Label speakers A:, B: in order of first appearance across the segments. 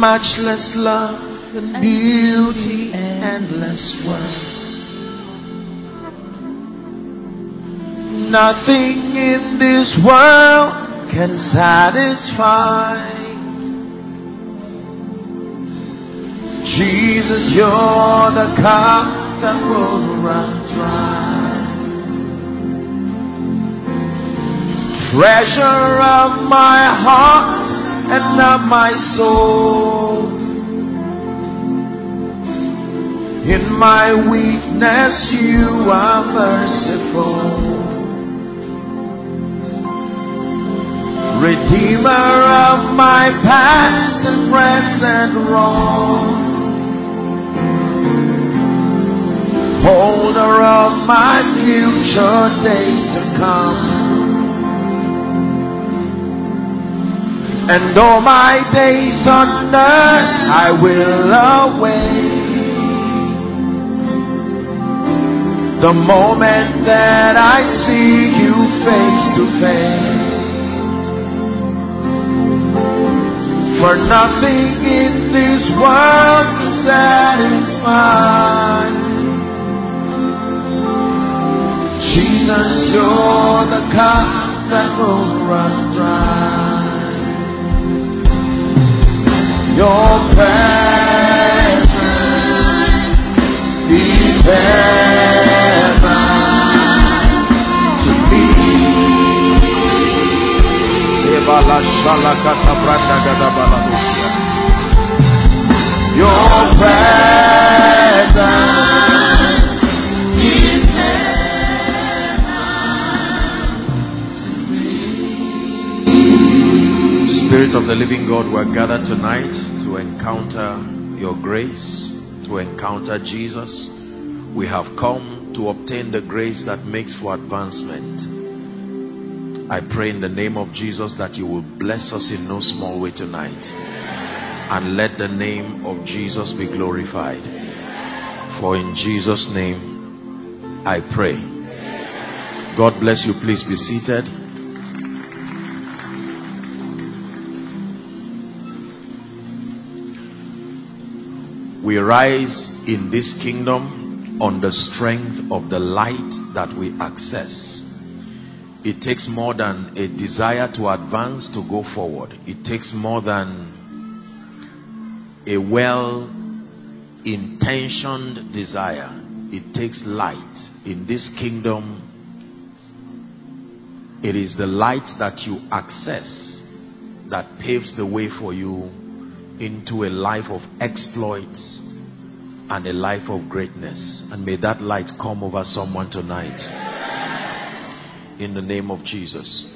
A: matchless love and beauty, and endless worth. Nothing in this world can satisfy. Jesus, you're the cup that will run dry. Treasure of my heart and of my soul. In my weakness, you are merciful. Redeemer of my past and present wrong. Holder of my future days to come. And all my days on earth I will await. The moment that I see you face to face. For nothing in this world can satisfy. Jesus, you're the cup that will run dry. Your presence is heaven Spirit of the living God, we're gathered tonight to encounter your grace, to encounter Jesus. We have come to obtain the grace that makes for advancement. I pray in the name of Jesus that you will bless us in no small way tonight. And let the name of Jesus be glorified. For in Jesus' name I pray. God bless you. Please be seated. We rise in this kingdom on the strength of the light that we access. It takes more than a desire to advance to go forward. It takes more than a well intentioned desire. It takes light. In this kingdom, it is the light that you access that paves the way for you into a life of exploits and a life of greatness. And may that light come over someone tonight. In the name of Jesus.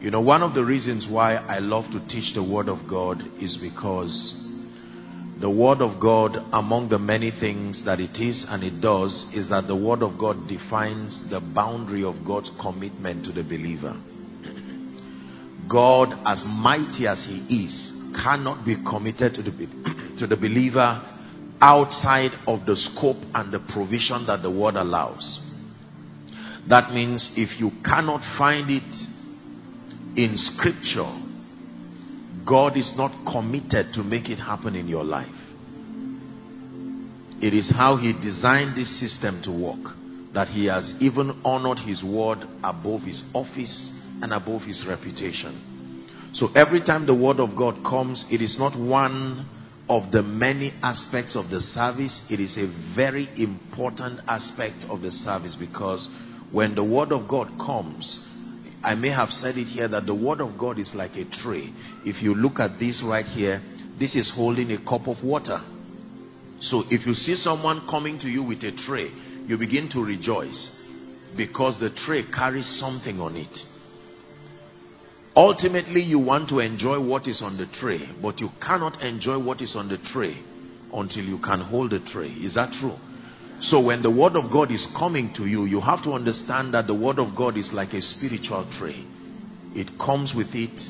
A: You know, one of the reasons why I love to teach the Word of God is because the Word of God, among the many things that it is and it does, is that the Word of God defines the boundary of God's commitment to the believer. God, as mighty as He is, cannot be committed to the, to the believer outside of the scope and the provision that the word allows. That means if you cannot find it in scripture, God is not committed to make it happen in your life. It is how he designed this system to work that he has even honored his word above his office and above his reputation. So every time the word of God comes, it is not one of the many aspects of the service. It is a very important aspect of the service because when the word of God comes, I may have said it here that the word of God is like a tray. If you look at this right here, this is holding a cup of water. So if you see someone coming to you with a tray, you begin to rejoice because the tray carries something on it. Ultimately, you want to enjoy what is on the tray, but you cannot enjoy what is on the tray until you can hold the tray. Is that true? So when the word of God is coming to you, you have to understand that the word of God is like a spiritual tray. It comes with it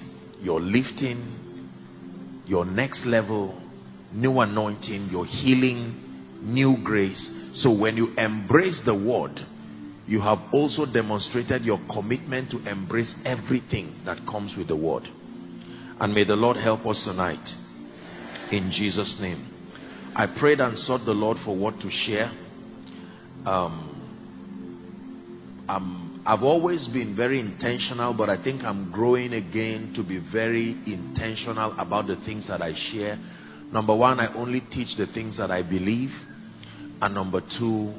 A: your lifting, your next level, new anointing, your healing, new grace. So when you embrace the word, you have also demonstrated your commitment to embrace everything that comes with the word. And may the Lord help us tonight. In Jesus' name. I prayed and sought the Lord for what to share. Um, I've always been very intentional, but I think I'm growing again to be very intentional about the things that I share. Number one, I only teach the things that I believe. And number two,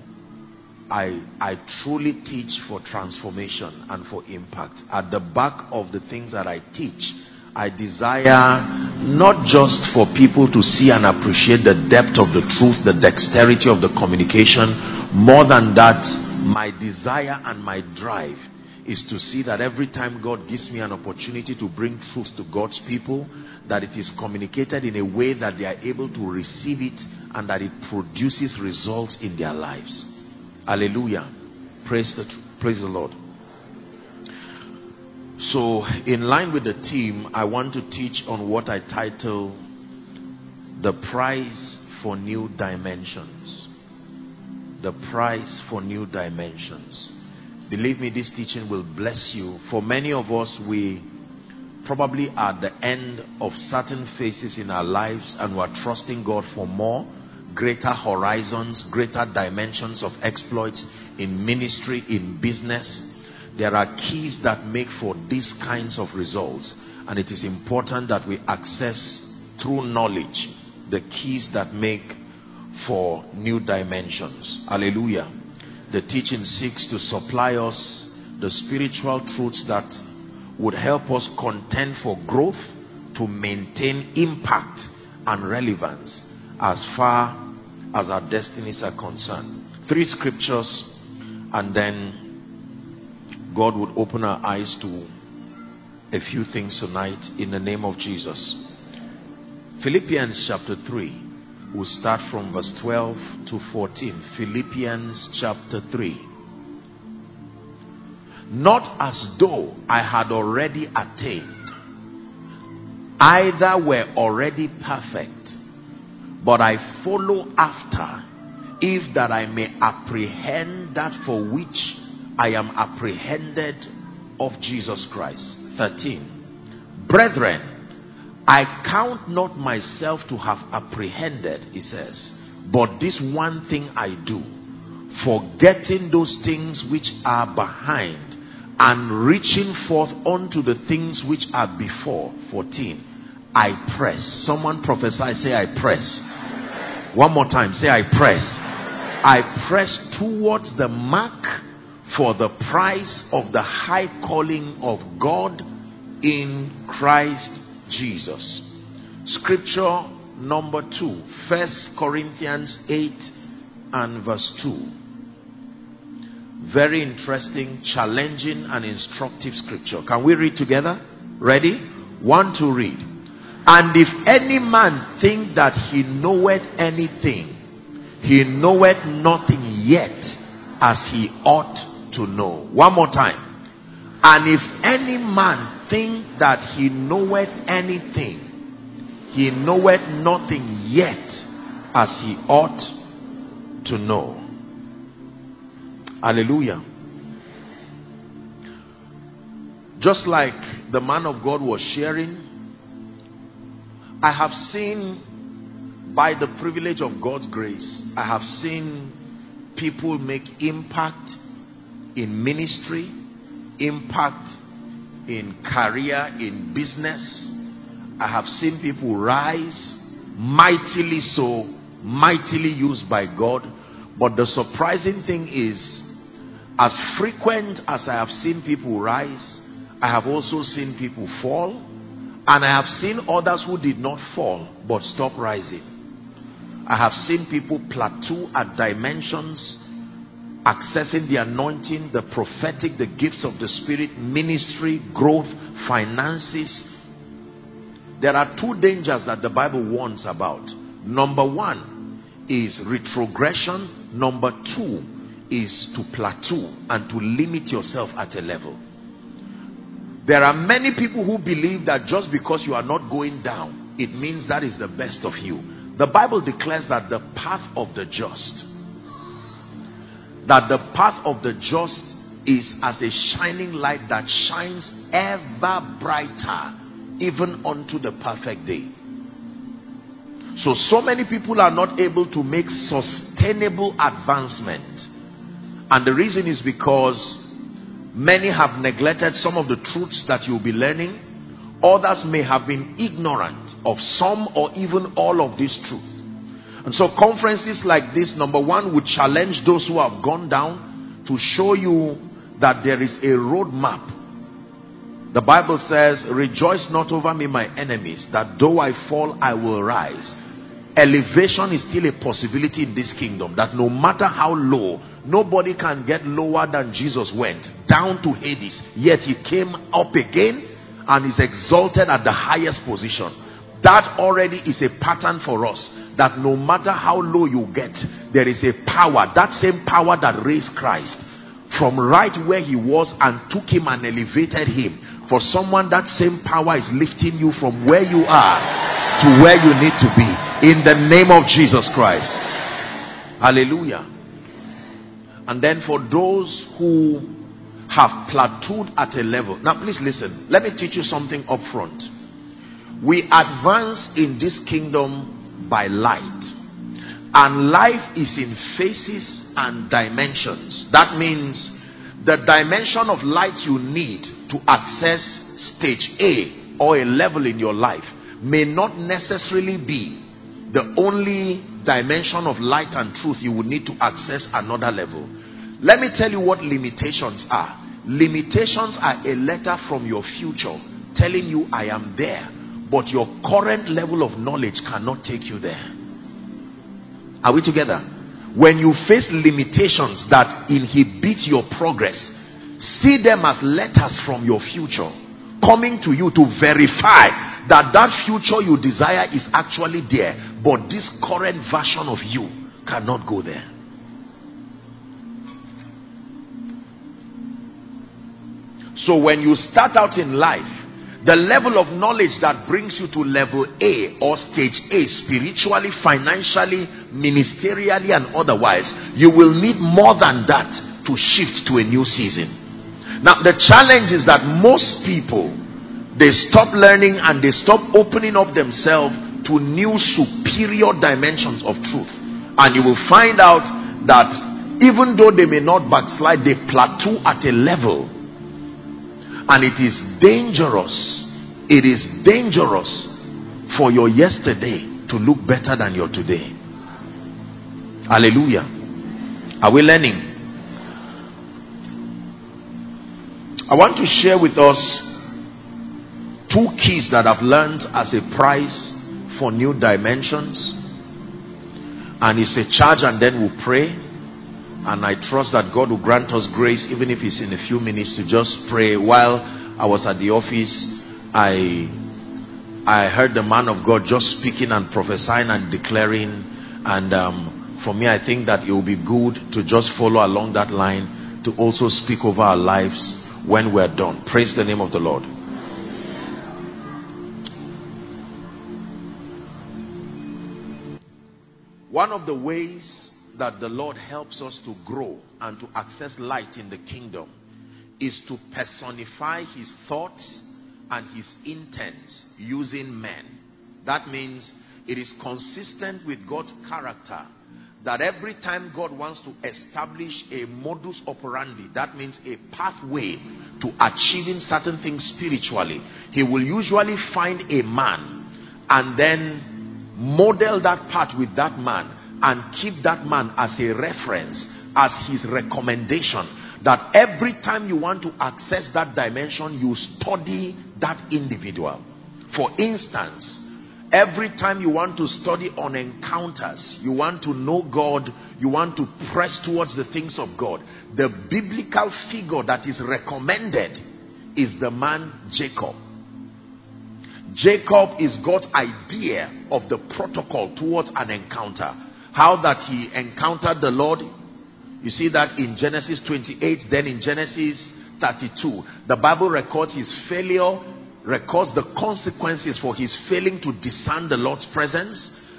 A: I, I truly teach for transformation and for impact. At the back of the things that I teach, I desire not just for people to see and appreciate the depth of the truth, the dexterity of the communication. More than that, my desire and my drive is to see that every time God gives me an opportunity to bring truth to God's people, that it is communicated in a way that they are able to receive it and that it produces results in their lives. Hallelujah. Praise the, praise the Lord. So, in line with the theme, I want to teach on what I title The Price for New Dimensions the price for new dimensions. Believe me, this teaching will bless you. For many of us, we probably are at the end of certain phases in our lives and we're trusting God for more, greater horizons, greater dimensions of exploits in ministry, in business. There are keys that make for these kinds of results. And it is important that we access through knowledge the keys that make for new dimensions. Hallelujah. The teaching seeks to supply us the spiritual truths that would help us contend for growth to maintain impact and relevance as far as our destinies are concerned. Three scriptures and then God would open our eyes to a few things tonight in the name of Jesus. Philippians chapter 3 We'll start from verse 12 to 14. Philippians chapter 3. Not as though I had already attained, either were already perfect, but I follow after, if that I may apprehend that for which I am apprehended of Jesus Christ. 13. Brethren, I count not myself to have apprehended, he says, but this one thing I do, forgetting those things which are behind and reaching forth unto the things which are before. 14. I press. Someone prophesy, say, I press. One more time, say, I press. I press towards the mark for the price of the high calling of God in Christ Jesus. Scripture number two, First Corinthians 8 and verse 2. Very interesting, challenging, and instructive scripture. Can we read together? Ready? One to read. And if any man think that he knoweth anything, he knoweth nothing yet as he ought to know. One more time. And if any man think that he knoweth anything, he knoweth nothing yet as he ought to know. Hallelujah. Just like the man of God was sharing, I have seen by the privilege of God's grace, I have seen people make impact in ministry impact in career, in business. I have seen people rise mightily so, mightily used by God. But the surprising thing is, as frequent as I have seen people rise, I have also seen people fall. And I have seen others who did not fall but stop rising. I have seen people plateau at dimensions accessing the anointing, the prophetic, the gifts of the Spirit, ministry, growth, finances. There are two dangers that the Bible warns about. Number one is retrogression. Number two is to plateau and to limit yourself at a level. There are many people who believe that just because you are not going down, it means that is the best of you. The Bible declares that the path of the just that the path of the just is as a shining light that shines ever brighter even unto the perfect day. So, so many people are not able to make sustainable advancement. And the reason is because many have neglected some of the truths that you'll be learning. Others may have been ignorant of some or even all of these truths. And so conferences like this, number one, would challenge those who have gone down to show you that there is a roadmap. The Bible says, rejoice not over me, my enemies, that though I fall, I will rise. Elevation is still a possibility in this kingdom that no matter how low nobody can get lower than jesus went down to hades. Yet he came up again and is exalted at the highest position that already is a pattern for us that no matter how low you get there is a power that same power that raised christ from right where he was and took him and elevated him for someone that same power is lifting you from where you are to where you need to be in the name of Jesus Christ. Hallelujah. And then for those who have plateaued at a level. Now, please listen. Let me teach you something up front. We advance in this kingdom by light. And life is in phases and dimensions. That means the dimension of light you need to access stage A or a level in your life may not necessarily be the only dimension of light and truth you would need to access another level. Let me tell you what limitations are. Limitations are a letter from your future telling you, I am there, but your current level of knowledge cannot take you there. Are we together? When you face limitations that inhibit your progress, see them as letters from your future coming to you to verify that that future you desire is actually there but this current version of you cannot go there so when you start out in life the level of knowledge that brings you to level A or stage A spiritually, financially, ministerially and otherwise, you will need more than that to shift to a new season. Now the challenge is that most people they stop learning and they stop opening up themselves to new superior dimensions of truth. And you will find out that even though they may not backslide, they plateau at a level. And it is dangerous. It is dangerous for your yesterday to look better than your today. Hallelujah. Are we learning? I want to share with us two keys that I've learned as a price for new dimensions. And it's a charge, and then we'll pray. And I trust that God will grant us grace, even if it's in a few minutes, to just pray. While I was at the office, I I heard the man of God just speaking and prophesying and declaring. And um, for me, I think that it will be good to just follow along that line to also speak over our lives when we're done. Praise the name of the Lord. One of the ways that the Lord helps us to grow and to access light in the kingdom is to personify his thoughts and his intents using men. That means it is consistent with God's character that every time God wants to establish a modus operandi, that means a pathway to achieving certain things spiritually, he will usually find a man and then model that path with that man and keep that man as a reference, as his recommendation. That every time you want to access that dimension, you study that individual. For instance, every time you want to study on encounters, you want to know God, you want to press towards the things of God, the biblical figure that is recommended is the man Jacob. Jacob is God's idea of the protocol towards an encounter. How that he encountered the Lord. You see that in Genesis 28, then in Genesis 32. The Bible records his failure, records the consequences for his failing to discern the Lord's presence,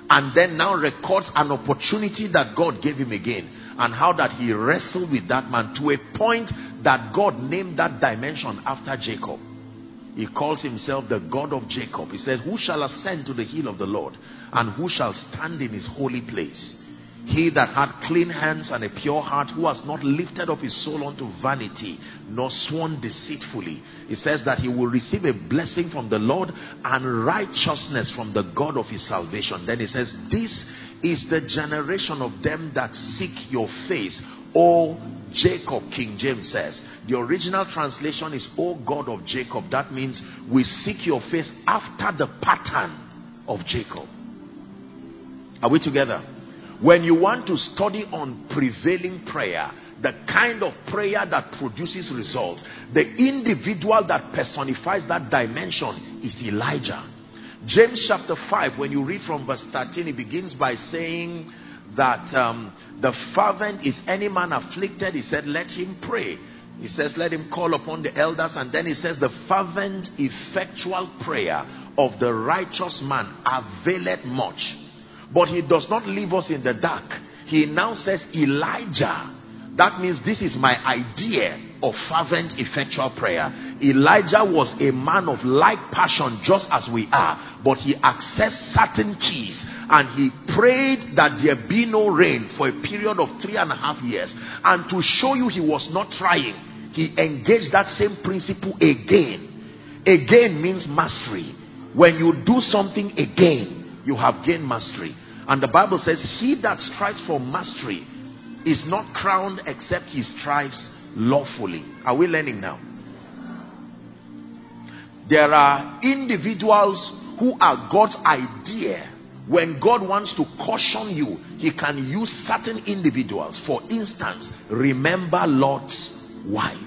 A: and then now records an opportunity that God gave him again, and how that he wrestled with that man to a point that God named that dimension after Jacob. He calls himself the God of Jacob. He said, Who shall ascend to the hill of the Lord? And who shall stand in his holy place? He that had clean hands and a pure heart, who has not lifted up his soul unto vanity, nor sworn deceitfully. He says that he will receive a blessing from the Lord and righteousness from the God of his salvation. Then he says, This is the generation of them that seek your face, O Jacob, King James says. The original translation is, O God of Jacob. That means we seek your face after the pattern of Jacob. Are we together? When you want to study on prevailing prayer, the kind of prayer that produces results, the individual that personifies that dimension is Elijah. James chapter 5, when you read from verse 13, it begins by saying that um, the fervent is any man afflicted. He said, Let him pray. He says, Let him call upon the elders. And then he says, The fervent, effectual prayer of the righteous man availeth much. But he does not leave us in the dark. He now says, Elijah. That means this is my idea of fervent, effectual prayer. Elijah was a man of like passion, just as we are, but he accessed certain keys and he prayed that there be no rain for a period of three and a half years. And to show you he was not trying, he engaged that same principle again. Again means mastery. When you do something again, you have gained mastery. And the Bible says, He that strives for mastery is not crowned except he strives lawfully. Are we learning now? There are individuals who are God's idea. When God wants to caution you, He can use certain individuals. For instance, remember Lot's wife.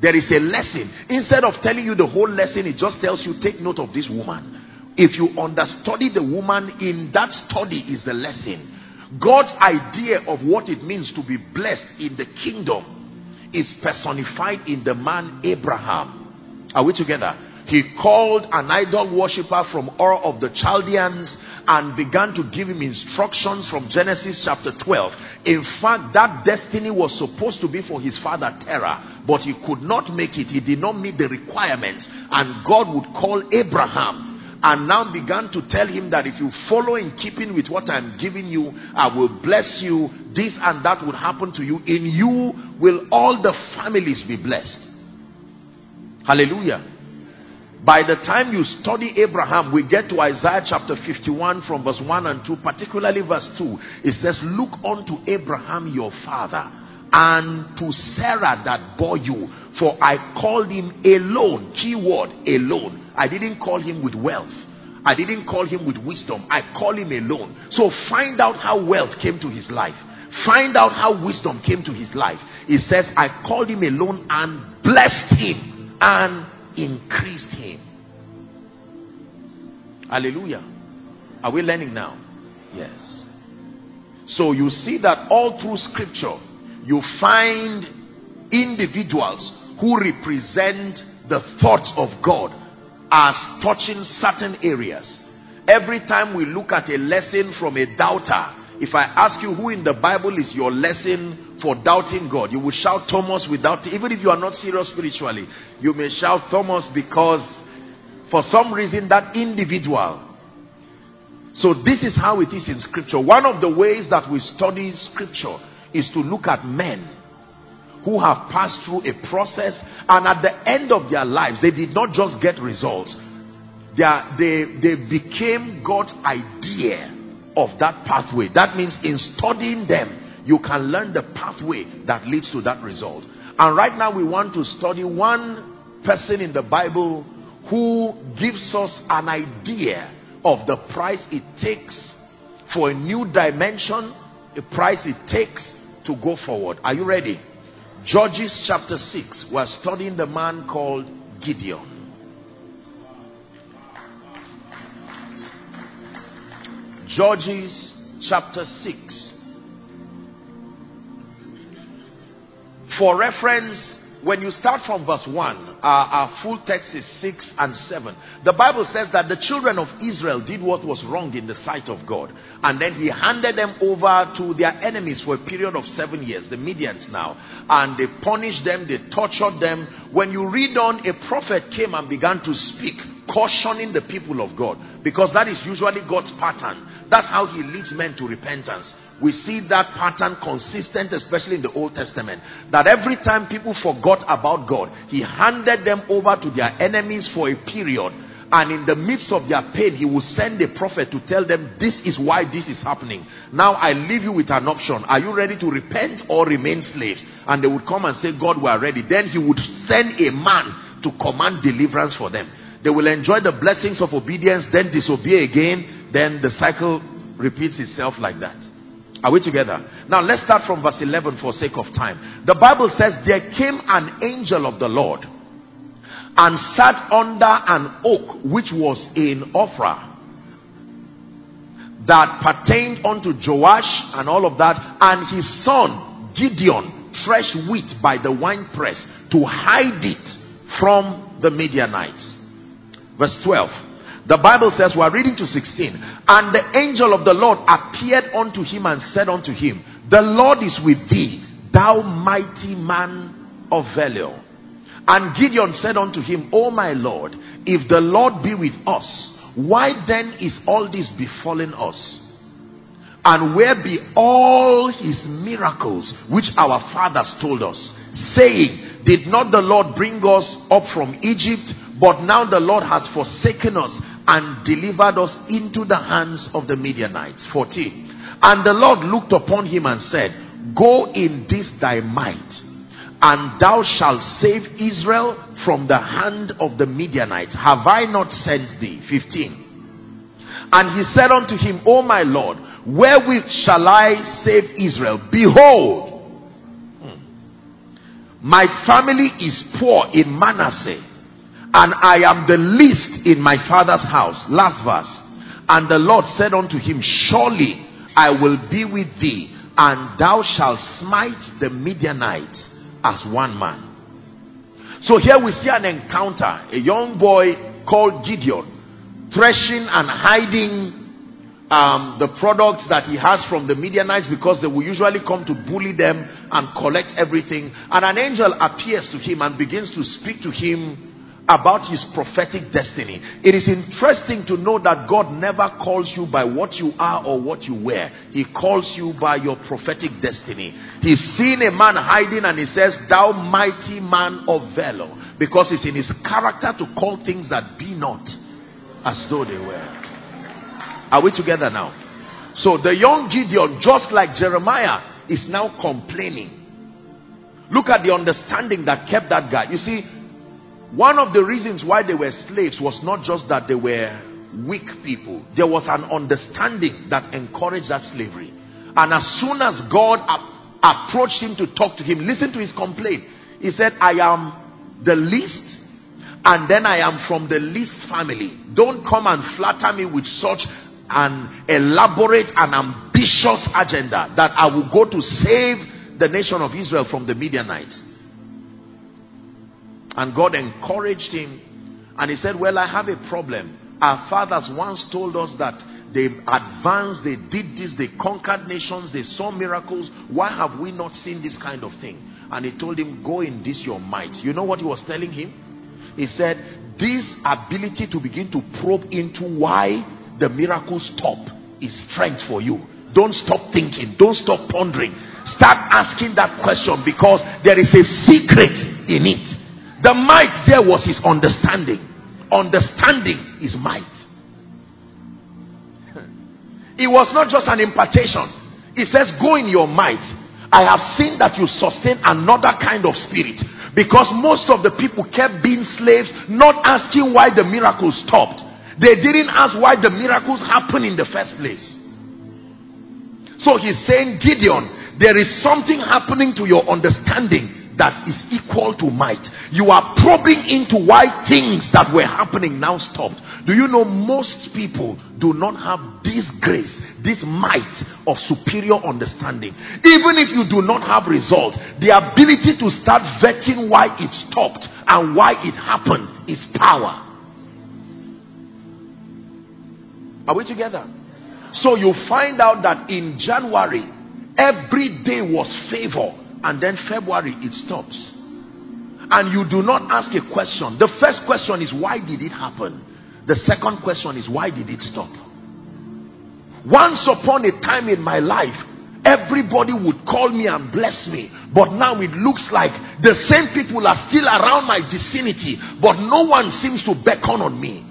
A: There is a lesson. Instead of telling you the whole lesson, it just tells you, take note of this woman. If you understudy the woman, in that study is the lesson. God's idea of what it means to be blessed in the kingdom is personified in the man Abraham. Are we together? He called an idol worshiper from Ur of the Chaldeans and began to give him instructions from Genesis chapter 12. In fact, that destiny was supposed to be for his father Terah, but he could not make it. He did not meet the requirements, and God would call Abraham and now began to tell him that if you follow in keeping with what I'm giving you, I will bless you. This and that will happen to you. In you will all the families be blessed. Hallelujah. By the time you study Abraham, we get to Isaiah chapter 51 from verse 1 and 2, particularly verse 2. It says, Look unto Abraham your father and to Sarah that bore you, for I called him alone. Key word, alone I didn't call him with wealth. I didn't call him with wisdom. I call him alone. So find out how wealth came to his life. Find out how wisdom came to his life. He says, I called him alone and blessed him and increased him. Hallelujah. Are we learning now? Yes. So you see that all through scripture, you find individuals who represent the thoughts of God as touching certain areas. Every time we look at a lesson from a doubter, if I ask you who in the Bible is your lesson for doubting God, you will shout Thomas without, even if you are not serious spiritually, you may shout Thomas because for some reason that individual. So this is how it is in scripture. One of the ways that we study scripture is to look at men who have passed through a process and at the end of their lives they did not just get results they, are, they, they became God's idea of that pathway. That means in studying them you can learn the pathway that leads to that result. And right now we want to study one person in the Bible who gives us an idea of the price it takes for a new dimension the price it takes to go forward. Are you ready? Judges chapter 6, we're studying the man called Gideon. Judges chapter 6. For reference, when you start from verse 1, our, our full text is 6 and 7. The Bible says that the children of Israel did what was wrong in the sight of God. And then he handed them over to their enemies for a period of seven years, the Midians now. And they punished them, they tortured them. When you read on, a prophet came and began to speak, cautioning the people of God. Because that is usually God's pattern. That's how he leads men to repentance we see that pattern consistent, especially in the Old Testament. That every time people forgot about God, He handed them over to their enemies for a period. And in the midst of their pain, He will send a prophet to tell them, This is why this is happening. Now I leave you with an option. Are you ready to repent or remain slaves? And they would come and say, God, we are ready. Then He would send a man to command deliverance for them. They will enjoy the blessings of obedience, then disobey again. Then the cycle repeats itself like that. Are we together? Now let's start from verse 11 for sake of time. The Bible says, There came an angel of the Lord and sat under an oak which was in Ophrah that pertained unto Joash and all of that, and his son Gideon threshed wheat by the winepress to hide it from the Midianites. Verse 12. The Bible says, we are reading to 16. And the angel of the Lord appeared unto him and said unto him, The Lord is with thee, thou mighty man of valor. And Gideon said unto him, O my Lord, if the Lord be with us, why then is all this befallen us? And where be all his miracles which our fathers told us, saying, Did not the Lord bring us up from Egypt? But now the Lord has forsaken us and delivered us into the hands of the Midianites. 14. And the Lord looked upon him and said, Go in this thy might, and thou shalt save Israel from the hand of the Midianites. Have I not sent thee? 15. And he said unto him, O my Lord, wherewith shall I save Israel? Behold, hmm, my family is poor in Manasseh and I am the least in my father's house. Last verse. And the Lord said unto him, Surely I will be with thee, and thou shalt smite the Midianites as one man. So here we see an encounter. A young boy called Gideon threshing and hiding um, the products that he has from the Midianites because they will usually come to bully them and collect everything. And an angel appears to him and begins to speak to him about his prophetic destiny. It is interesting to know that God never calls you by what you are or what you wear. He calls you by your prophetic destiny. He's seen a man hiding and he says, Thou mighty man of valor. Because it's in his character to call things that be not as though they were. Are we together now? So the young Gideon, just like Jeremiah, is now complaining. Look at the understanding that kept that guy. You see, one of the reasons why they were slaves was not just that they were weak people. There was an understanding that encouraged that slavery. And as soon as God approached him to talk to him, listen to his complaint. He said, I am the least and then I am from the least family. Don't come and flatter me with such an elaborate and ambitious agenda that I will go to save the nation of Israel from the Midianites. And God encouraged him. And he said, Well, I have a problem. Our fathers once told us that they advanced, they did this, they conquered nations, they saw miracles. Why have we not seen this kind of thing? And he told him, Go in this your might. You know what he was telling him? He said, This ability to begin to probe into why the miracles stop is strength for you. Don't stop thinking, don't stop pondering. Start asking that question because there is a secret in it. The might there was his understanding. Understanding is might. it was not just an impartation. It says, Go in your might. I have seen that you sustain another kind of spirit. Because most of the people kept being slaves, not asking why the miracles stopped. They didn't ask why the miracles happened in the first place. So he's saying, Gideon, there is something happening to your understanding that is equal to might. You are probing into why things that were happening now stopped. Do you know most people do not have this grace, this might of superior understanding. Even if you do not have results, the ability to start vetting why it stopped and why it happened is power. Are we together? So you find out that in January, every day was favor, and then February it stops. And you do not ask a question. The first question is, why did it happen? The second question is, why did it stop? Once upon a time in my life, everybody would call me and bless me. But now it looks like the same people are still around my vicinity, but no one seems to beckon on me.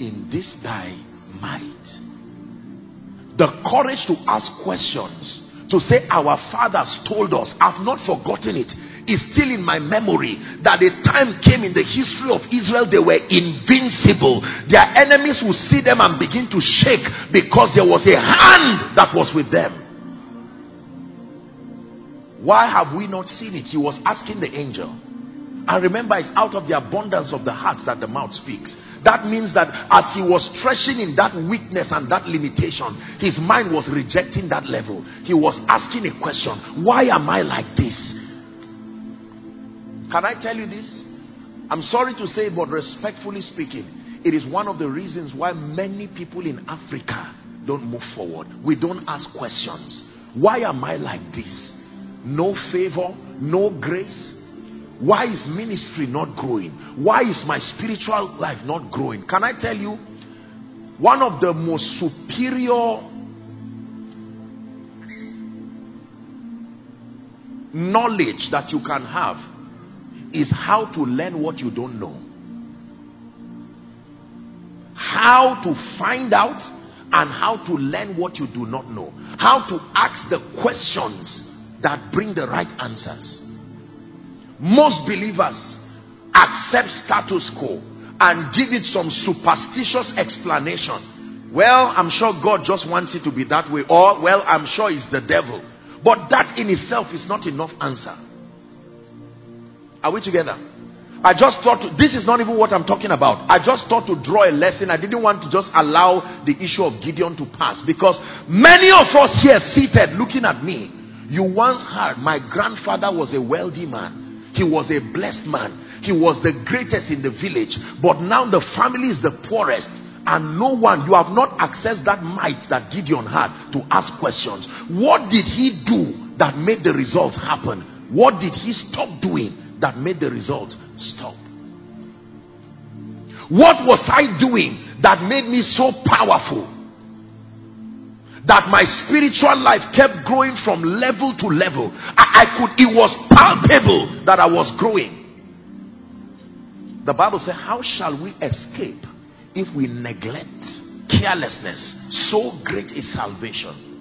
A: in this thy might. The courage to ask questions, to say, Our fathers told us, I've not forgotten it, is still in my memory that a time came in the history of Israel they were invincible. Their enemies would see them and begin to shake because there was a hand that was with them. Why have we not seen it? He was asking the angel. And remember, it's out of the abundance of the heart that the mouth speaks. That means that as he was stretching in that weakness and that limitation, his mind was rejecting that level. He was asking a question Why am I like this? Can I tell you this? I'm sorry to say, but respectfully speaking, it is one of the reasons why many people in Africa don't move forward. We don't ask questions. Why am I like this? No favor, no grace, why is ministry not growing? Why is my spiritual life not growing? Can I tell you? One of the most superior knowledge that you can have is how to learn what you don't know. How to find out and how to learn what you do not know. How to ask the questions that bring the right answers. Most believers accept status quo and give it some superstitious explanation. Well, I'm sure God just wants it to be that way. Or, well, I'm sure it's the devil. But that in itself is not enough answer. Are we together? I just thought, to, this is not even what I'm talking about. I just thought to draw a lesson. I didn't want to just allow the issue of Gideon to pass. Because many of us here seated looking at me, you once heard my grandfather was a wealthy man. He was a blessed man. He was the greatest in the village. But now the family is the poorest. And no one, you have not accessed that might that Gideon had to ask questions. What did he do that made the results happen? What did he stop doing that made the results stop? What was I doing that made me so powerful? That my spiritual life kept growing from level to level. I, I, could, it was palpable that I was growing. The Bible says, How shall we escape if we neglect carelessness? So great is salvation.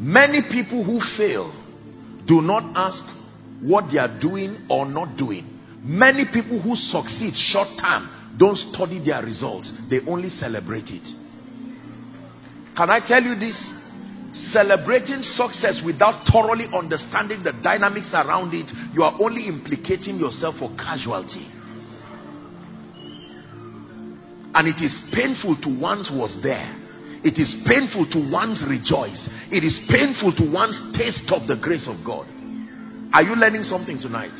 A: Many people who fail do not ask what they are doing or not doing. Many people who succeed short term don't study their results, they only celebrate it. Can I tell you this? Celebrating success without thoroughly understanding the dynamics around it, you are only implicating yourself for casualty. And it is painful to one's was there. It is painful to one's rejoice. It is painful to one's taste of the grace of God. Are you learning something tonight?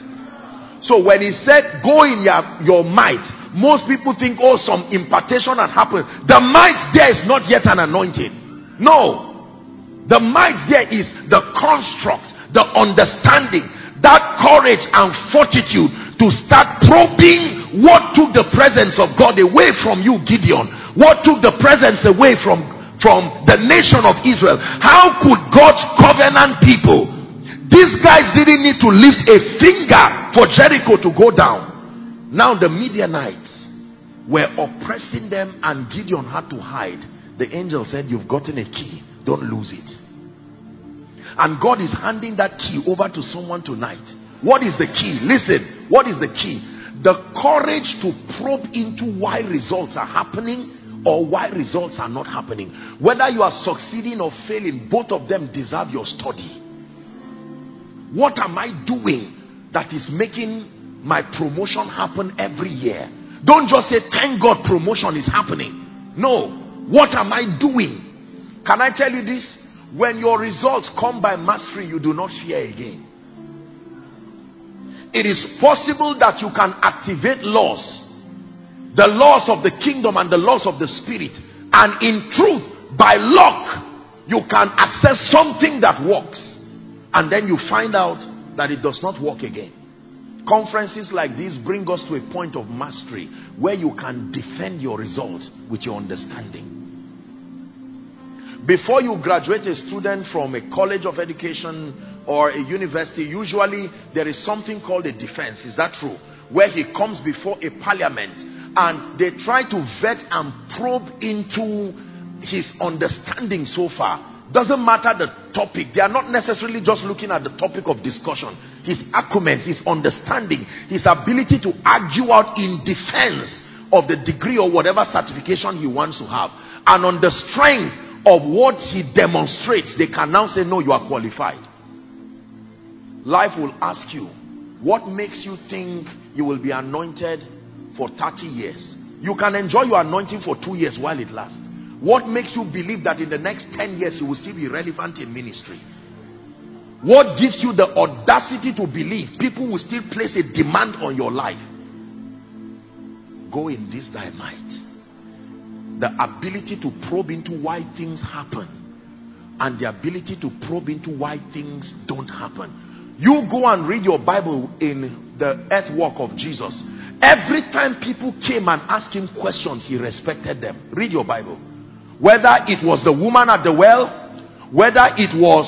A: So when he said, go in your, your might, most people think, oh, some impartation had happened. The might there is not yet an anointing. No. The might there is the construct, the understanding, that courage and fortitude to start probing what took the presence of God away from you, Gideon. What took the presence away from, from the nation of Israel. How could God's covenant people, these guys didn't need to lift a finger for Jericho to go down. Now the Midianites were oppressing them and Gideon had to hide. The angel said, You've gotten a key. Don't lose it. And God is handing that key over to someone tonight. What is the key? Listen, what is the key? The courage to probe into why results are happening or why results are not happening. Whether you are succeeding or failing, both of them deserve your study. What am I doing that is making my promotion happen every year? Don't just say, thank God promotion is happening. No. What am I doing? Can I tell you this? When your results come by mastery, you do not fear again. It is possible that you can activate laws, the laws of the kingdom and the laws of the spirit, and in truth, by luck, you can access something that works, and then you find out that it does not work again. Conferences like this bring us to a point of mastery where you can defend your result with your understanding. Before you graduate a student from a college of education or a university, usually there is something called a defense. Is that true? Where he comes before a parliament and they try to vet and probe into his understanding so far. Doesn't matter the topic. They are not necessarily just looking at the topic of discussion. His acumen, his understanding, his ability to argue out in defense of the degree or whatever certification he wants to have. And on the strength of what he demonstrates, they can now say, No, you are qualified. Life will ask you, What makes you think you will be anointed for 30 years? You can enjoy your anointing for two years while it lasts. What makes you believe that in the next 10 years you will still be relevant in ministry? What gives you the audacity to believe people will still place a demand on your life? Go in this thy might the ability to probe into why things happen and the ability to probe into why things don't happen. You go and read your Bible in the earth walk of Jesus. Every time people came and asked him questions, he respected them. Read your Bible. Whether it was the woman at the well, whether it was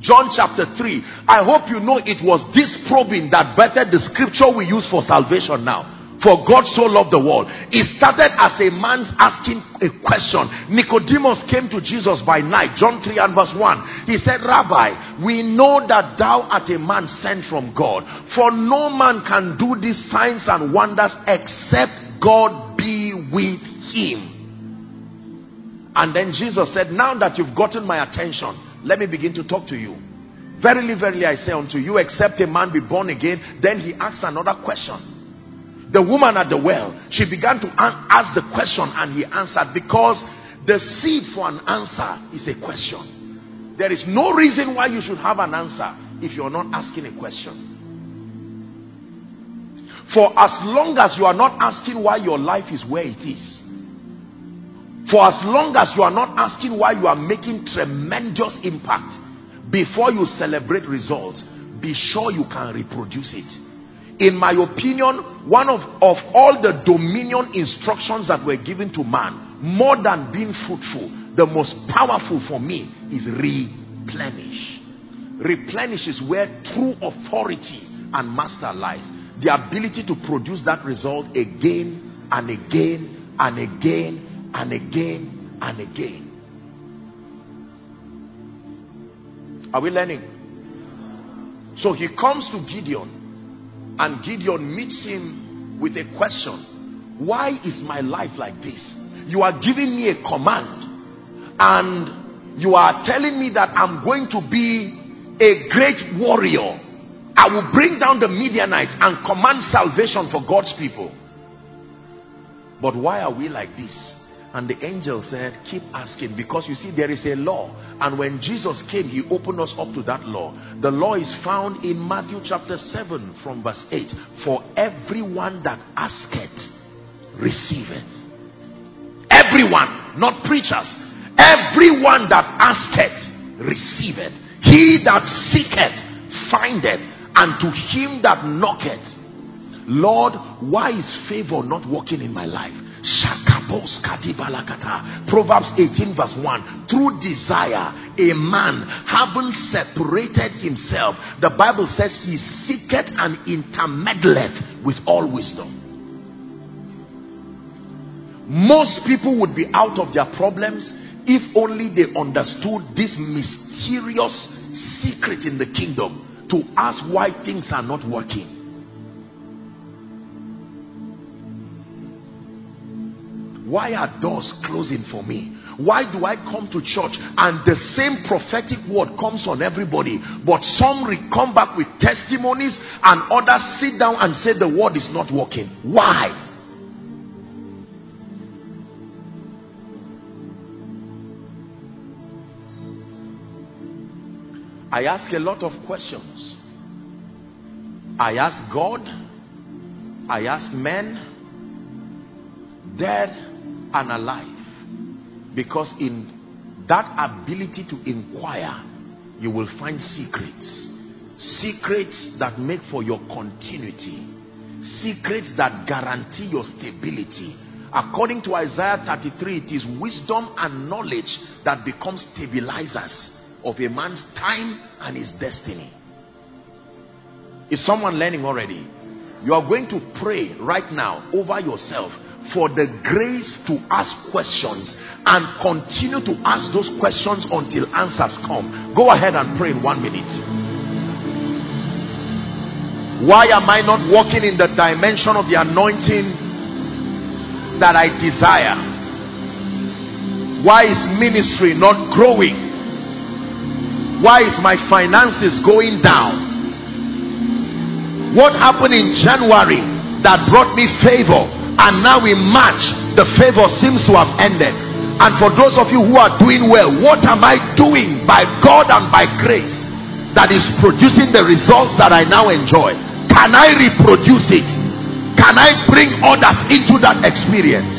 A: John chapter 3. I hope you know it was this probing that bettered the scripture we use for salvation now. For God so loved the world. It started as a man asking a question. Nicodemus came to Jesus by night. John 3 and verse 1. He said, Rabbi, we know that thou art a man sent from God. For no man can do these signs and wonders except God be with him. And then Jesus said, Now that you've gotten my attention, let me begin to talk to you. Verily, verily, I say unto you, except a man be born again, then he asks another question the woman at the well, she began to ask the question and he answered because the seed for an answer is a question. There is no reason why you should have an answer if you're not asking a question. For as long as you are not asking why your life is where it is, for as long as you are not asking why you are making tremendous impact before you celebrate results, be sure you can reproduce it in my opinion, one of, of all the dominion instructions that were given to man, more than being fruitful, the most powerful for me is replenish. Replenish is where true authority and master lies. The ability to produce that result again and again and again and again and again. Are we learning? So he comes to Gideon and Gideon meets him with a question. Why is my life like this? You are giving me a command and you are telling me that I'm going to be a great warrior. I will bring down the Midianites and command salvation for God's people. But why are we like this? And the angel said, Keep asking because you see, there is a law. And when Jesus came, he opened us up to that law. The law is found in Matthew chapter 7 from verse 8. For everyone that asketh, receiveth. Everyone, not preachers. Everyone that asketh, receiveth. He that seeketh, findeth. And to him that knocketh, Lord, why is favor not working in my life? Proverbs 18 verse 1. Through desire, a man having separated himself, the Bible says he seeketh and intermeddleth with all wisdom. Most people would be out of their problems if only they understood this mysterious secret in the kingdom to ask why things are not working. Why are doors closing for me? Why do I come to church and the same prophetic word comes on everybody, but some come back with testimonies and others sit down and say the word is not working? Why? I ask a lot of questions. I ask God, I ask men, dead and alive. Because in that ability to inquire, you will find secrets. Secrets that make for your continuity. Secrets that guarantee your stability. According to Isaiah 33, it is wisdom and knowledge that become stabilizers of a man's time and his destiny. Is someone learning already? You are going to pray right now over yourself for the grace to ask questions and continue to ask those questions until answers come. Go ahead and pray in one minute. Why am I not walking in the dimension of the anointing that I desire? Why is ministry not growing? Why is my finances going down? What happened in January that brought me favor and now in March the favor seems to have ended. And for those of you who are doing well what am I doing by God and by grace that is producing the results that I now enjoy? Can I reproduce it? Can I bring others into that experience?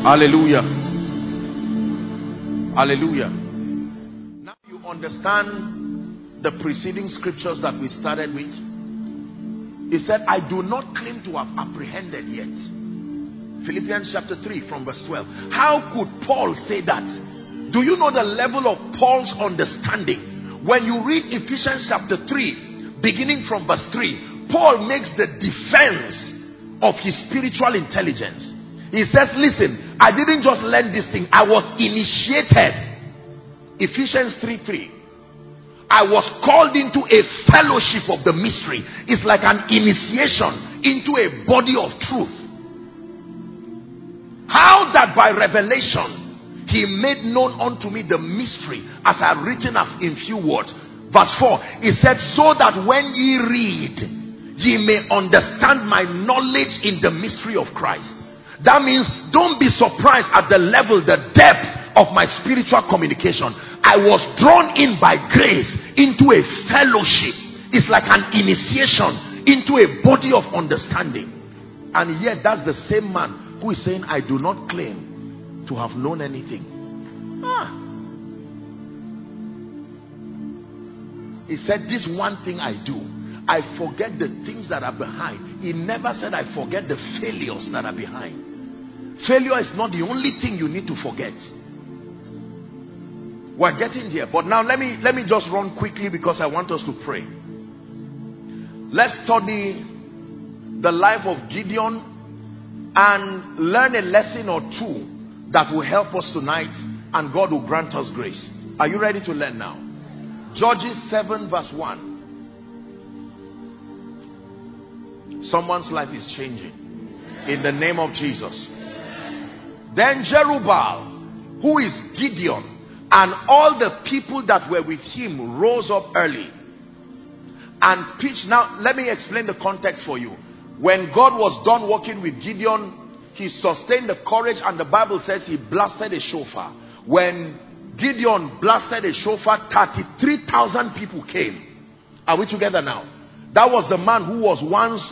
A: Hallelujah hallelujah Now you understand the preceding scriptures that we started with? He said, I do not claim to have apprehended yet. Philippians chapter 3 from verse 12. How could Paul say that? Do you know the level of Paul's understanding? When you read Ephesians chapter 3, beginning from verse 3, Paul makes the defense of his spiritual intelligence. He says, Listen, I didn't just learn this thing, I was initiated Ephesians 3 3. I was called into a fellowship of the mystery. It's like an initiation into a body of truth. How that by revelation he made known unto me the mystery as I have written in few words. Verse 4 He said, So that when ye read, ye may understand my knowledge in the mystery of Christ. That means don't be surprised at the level, the depth of my spiritual communication. I was drawn in by grace into a fellowship. It's like an initiation into a body of understanding. And yet, that's the same man who is saying, I do not claim to have known anything. Ah. He said, This one thing I do, I forget the things that are behind. He never said, I forget the failures that are behind. Failure is not the only thing you need to forget. We're getting there. But now let me let me just run quickly because I want us to pray. Let's study the life of Gideon and learn a lesson or two that will help us tonight and God will grant us grace. Are you ready to learn now? Judges 7 verse 1. Someone's life is changing. In the name of Jesus. Then Jerubbaal, who is Gideon, and all the people that were with him rose up early and pitched. Now, let me explain the context for you. When God was done working with Gideon, he sustained the courage, and the Bible says he blasted a shofar. When Gideon blasted a shofar, 33,000 people came. Are we together now? That was the man who was once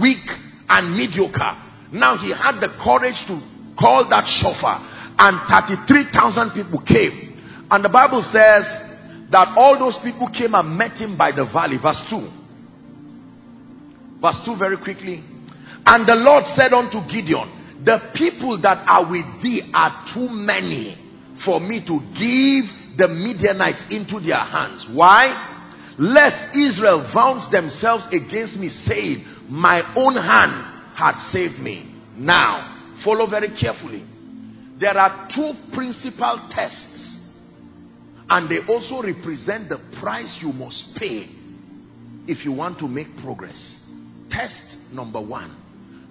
A: weak and mediocre. Now he had the courage to call that shofar and 33,000 people came. And the Bible says that all those people came and met him by the valley. Verse 2. Verse 2 very quickly. And the Lord said unto Gideon, The people that are with thee are too many for me to give the Midianites into their hands. Why? Lest Israel vaunt themselves against me, saying, My own hand had saved me. Now, follow very carefully there are two principal tests And they also represent the price you must pay if you want to make progress. Test number one.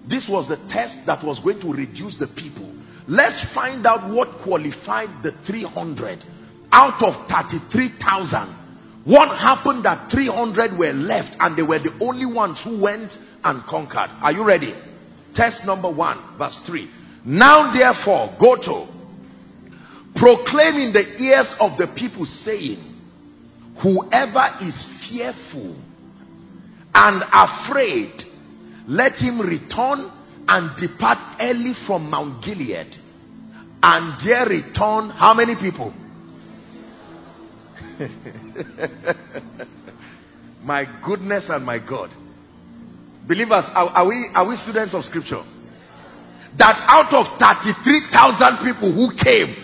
A: This was the test that was going to reduce the people. Let's find out what qualified the 300 out of 33,000. What happened that 300 were left and they were the only ones who went and conquered. Are you ready? Test number one, verse 3. Now therefore, go to proclaim in the ears of the people saying, whoever is fearful and afraid, let him return and depart early from Mount Gilead. And there return how many people? my goodness and my God. Believers, are, are, we, are we students of scripture? That out of 33,000 people who came,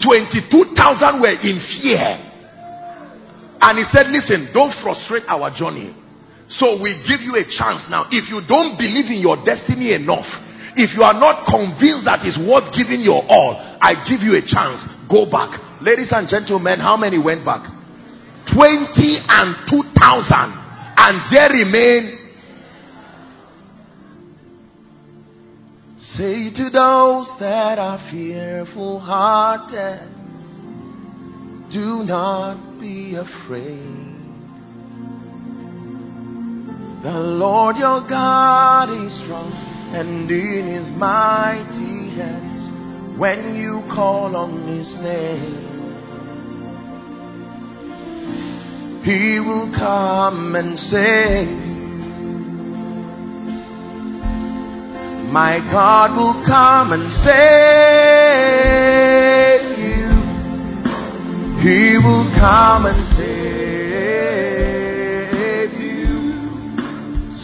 A: 22,000 were in fear. And he said, listen, don't frustrate our journey. So we give you a chance now. If you don't believe in your destiny enough, if you are not convinced that it's worth giving your all, I give you a chance. Go back. Ladies and gentlemen, how many went back? 20 and 2,000. And there remain. Say to those that are fearful hearted, do not be afraid. The Lord your God is strong and in his mighty hands when you call on his name. He will come and save you. My God will come and save you. He will come and save you.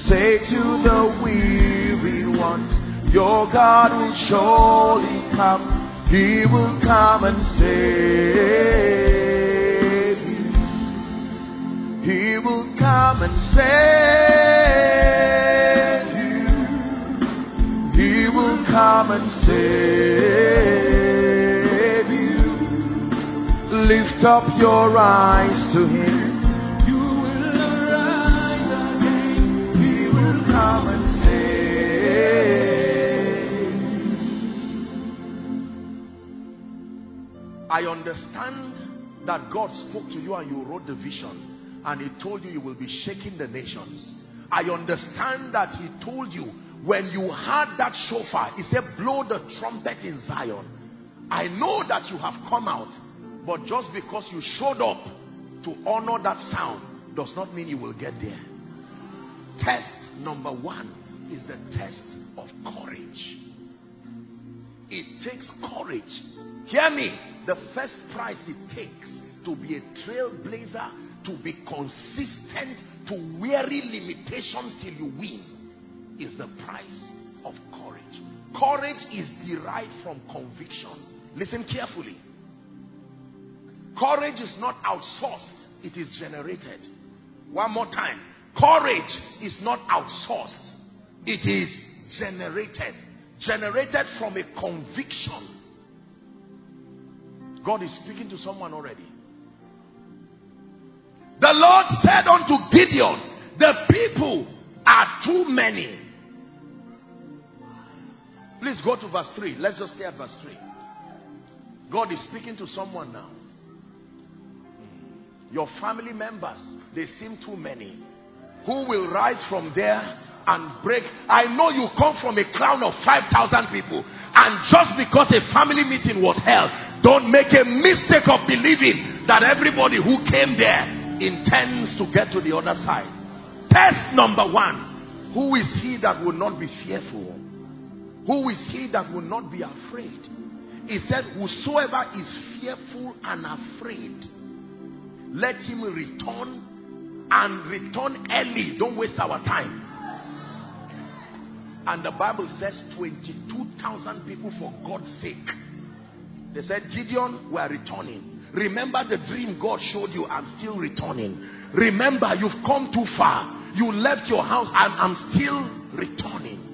A: Say to the weary ones, Your God will surely come. He will come and save you. he will come and save come and save you. Lift up your eyes to Him. You will arise again. He will come and save. I understand that God spoke to you and you wrote the vision and he told you you will be shaking the nations. I understand that he told you when you heard that shofar, he said, blow the trumpet in Zion. I know that you have come out, but just because you showed up to honor that sound does not mean you will get there. Test number one is the test of courage. It takes courage. Hear me. The first price it takes to be a trailblazer to be consistent to weary limitations till you win is the price of courage. Courage is derived from conviction. Listen carefully. Courage is not outsourced, it is generated. One more time. Courage is not outsourced, it is generated. Generated from a conviction. God is speaking to someone already. The Lord said unto Gideon, the people are too many. Please go to verse 3. Let's just stay at verse 3. God is speaking to someone now. Your family members, they seem too many. Who will rise from there and break? I know you come from a crowd of 5,000 people. And just because a family meeting was held, don't make a mistake of believing that everybody who came there intends to get to the other side. Test number one. Who is he that will not be fearful? Who is he that will not be afraid? He said, whosoever is fearful and afraid, let him return and return early. Don't waste our time. And the Bible says 22,000 people for God's sake. They said, Gideon, we are returning. Remember the dream God showed you. I'm still returning. Remember, you've come too far. You left your house. I'm, I'm still returning.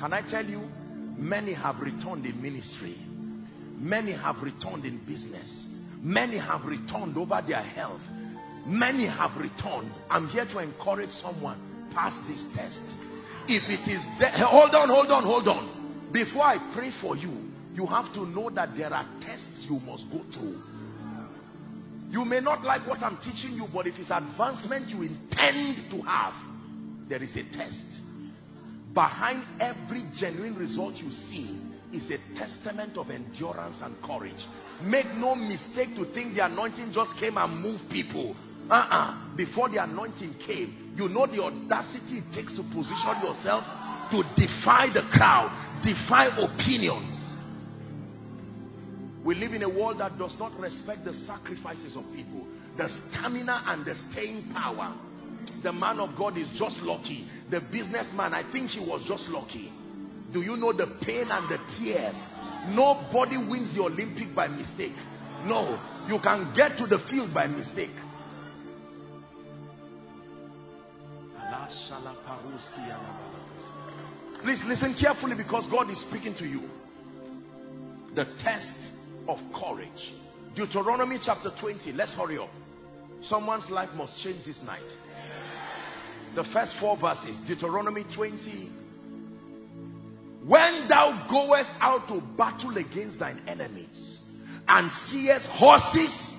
A: Can I tell you? Many have returned in ministry. Many have returned in business. Many have returned over their health. Many have returned. I'm here to encourage someone. Pass this test. If it is hold on, hold on, hold on. Before I pray for you, you have to know that there are tests you must go through. You may not like what I'm teaching you, but if it's advancement you intend to have, there is a test. Behind every genuine result you see is a testament of endurance and courage. Make no mistake to think the anointing just came and moved people. Uh-uh. Before the anointing came, you know the audacity it takes to position yourself to defy the crowd, defy opinions. We live in a world that does not respect the sacrifices of people, the stamina and the staying power. The man of God is just lucky. The businessman, I think he was just lucky. Do you know the pain and the tears? Nobody wins the Olympic by mistake. No, you can get to the field by mistake. Please listen carefully because God is speaking to you. The test of courage. Deuteronomy chapter 20. Let's hurry up. Someone's life must change this night. The first four verses. Deuteronomy 20. When thou goest out to battle against thine enemies and seest horses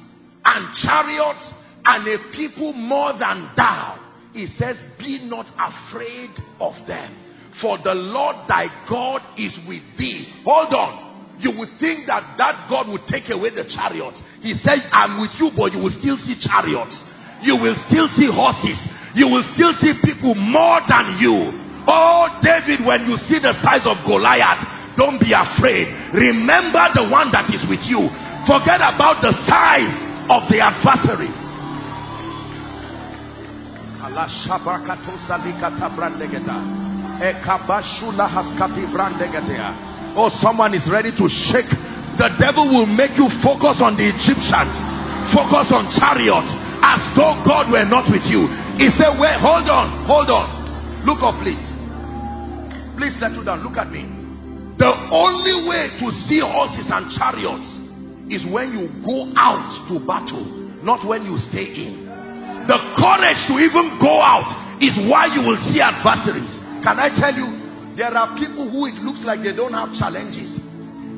A: and chariots and a people more than thou, he says, be not afraid of them. For the Lord thy God is with thee. Hold on you would think that that God would take away the chariots. He says, I'm with you, but you will still see chariots. You will still see horses. You will still see people more than you. Oh, David, when you see the size of Goliath, don't be afraid. Remember the one that is with you. Forget about the size of the adversary. Oh, someone is ready to shake. The devil will make you focus on the Egyptians, focus on chariots, as though God were not with you. He said, Wait, hold on, hold on. Look up, please. Please settle down. Look at me. The only way to see horses and chariots is when you go out to battle, not when you stay in. The courage to even go out is why you will see adversaries. Can I tell you, there are people who it looks like they don't have challenges.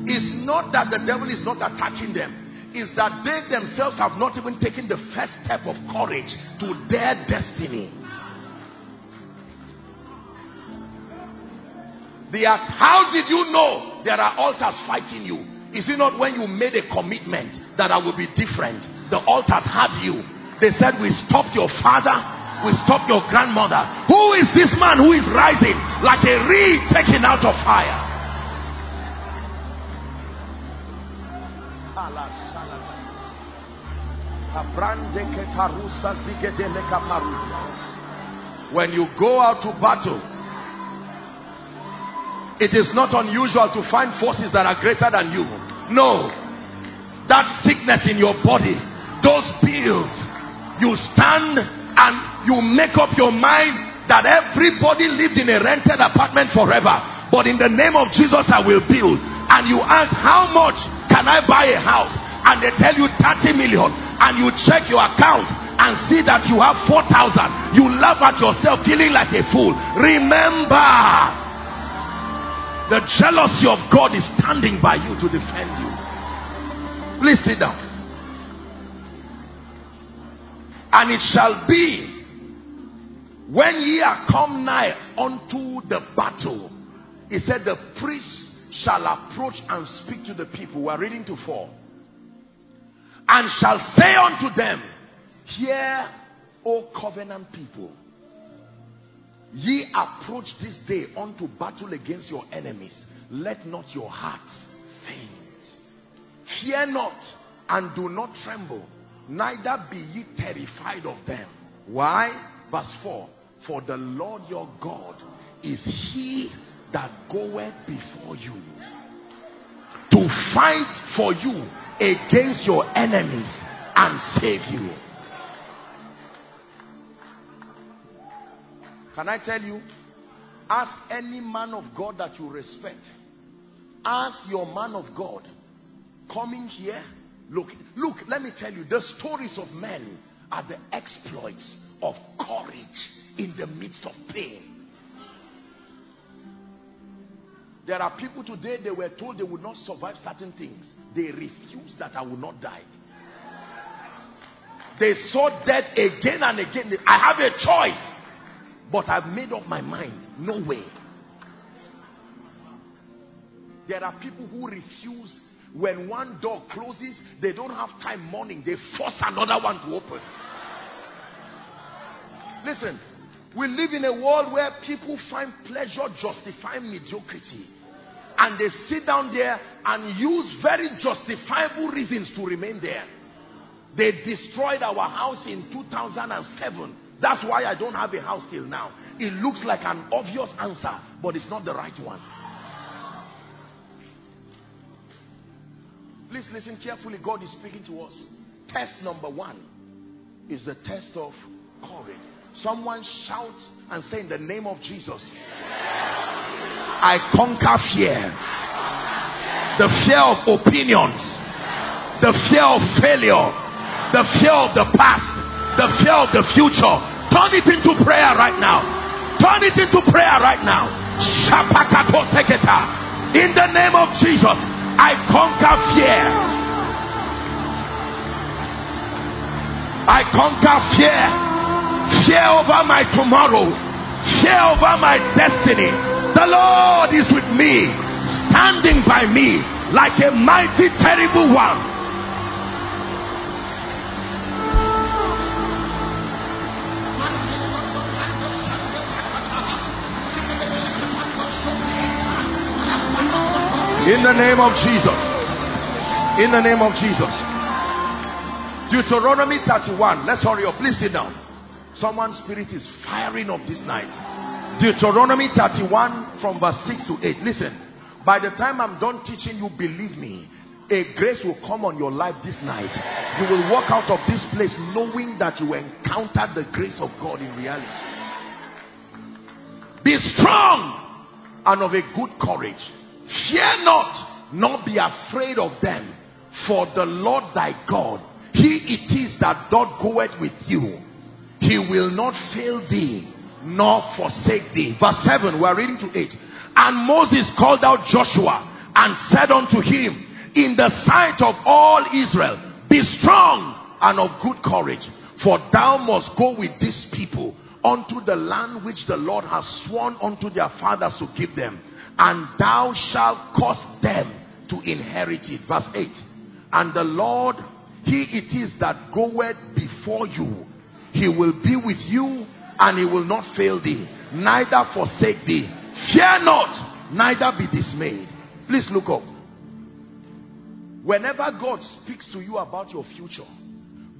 A: It's not that the devil is not attacking them. It's that they themselves have not even taken the first step of courage to their destiny. They Are, how did you know there are altars fighting you? Is it not when you made a commitment that I will be different? The altars had you. They said, We stopped your father, we stopped your grandmother. Who is this man who is rising like a reed taken out of fire? When you go out to battle, it is not unusual to find forces that are greater than you. No. That sickness in your body, those pills, you stand and you make up your mind that everybody lived in a rented apartment forever. But in the name of Jesus, I will build. And you ask, how much can I buy a house? And they tell you 30 million. And you check your account and see that you have 4,000. You laugh at yourself feeling like a fool. Remember, the jealousy of God is standing by you to defend you. Please sit down. And it shall be when ye are come nigh unto the battle, he said, the priest shall approach and speak to the people. We are reading to four. And shall say unto them, Hear, O covenant people, ye approach this day unto battle against your enemies. Let not your hearts faint. Fear not and do not tremble, neither be ye terrified of them. Why? Verse 4 For the Lord your God is he that goeth before you to fight for you against your enemies and save you. Can I tell you? Ask any man of God that you respect. Ask your man of God coming here, look, look, let me tell you, the stories of men are the exploits of courage in the midst of pain. There are people today, they were told they would not survive certain things. They refused that I will not die. They saw death again and again. I have a choice. But I've made up my mind. No way. There are people who refuse when one door closes, they don't have time morning. They force another one to open. Listen, we live in a world where people find pleasure justifying mediocrity. And they sit down there and use very justifiable reasons to remain there. They destroyed our house in 2007. That's why I don't have a house till now. It looks like an obvious answer, but it's not the right one. Please listen carefully. God is speaking to us. Test number one is the test of courage. Someone shout and say in the name of Jesus, I conquer fear. The fear of opinions, the fear of failure, the fear of the past, the fear of the future. Turn it into prayer right now. Turn it into prayer right now. In the name of Jesus, I conquer fear. I conquer fear. Fear over my tomorrow. Fear over my destiny. The Lord is with me, standing by me like a mighty, terrible one. In the name of Jesus. In the name of Jesus. Deuteronomy 31. Let's hurry up. Please sit down. Someone's spirit is firing up this night. Deuteronomy 31 from verse 6 to 8. Listen. By the time I'm done teaching you, believe me, a grace will come on your life this night. You will walk out of this place knowing that you encountered the grace of God in reality. Be strong and of a good courage. Fear not, nor be afraid of them. For the Lord thy God, he it is that doth goeth with you. He will not fail thee, nor forsake thee. Verse 7, we are reading to 8. And Moses called out Joshua and said unto him, In the sight of all Israel, be strong and of good courage, for thou must go with this people unto the land which the Lord has sworn unto their fathers to give them and thou shalt cause them to inherit it. Verse 8. And the Lord, he it is that goeth before you. He will be with you and he will not fail thee, neither forsake thee. Fear not, neither be dismayed. Please look up. Whenever God speaks to you about your future,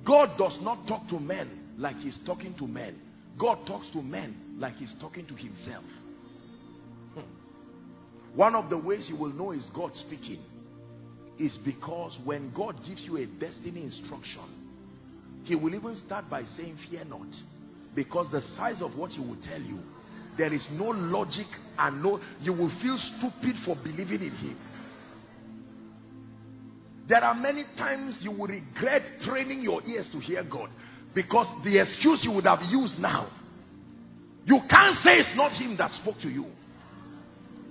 A: God does not talk to men like he's talking to men. God talks to men like he's talking to himself. Hmm. One of the ways you will know is God speaking is because when God gives you a destiny instruction, he will even start by saying, fear not. Because the size of what he will tell you, there is no logic and no, you will feel stupid for believing in him. There are many times you will regret training your ears to hear God because the excuse you would have used now, you can't say it's not him that spoke to you.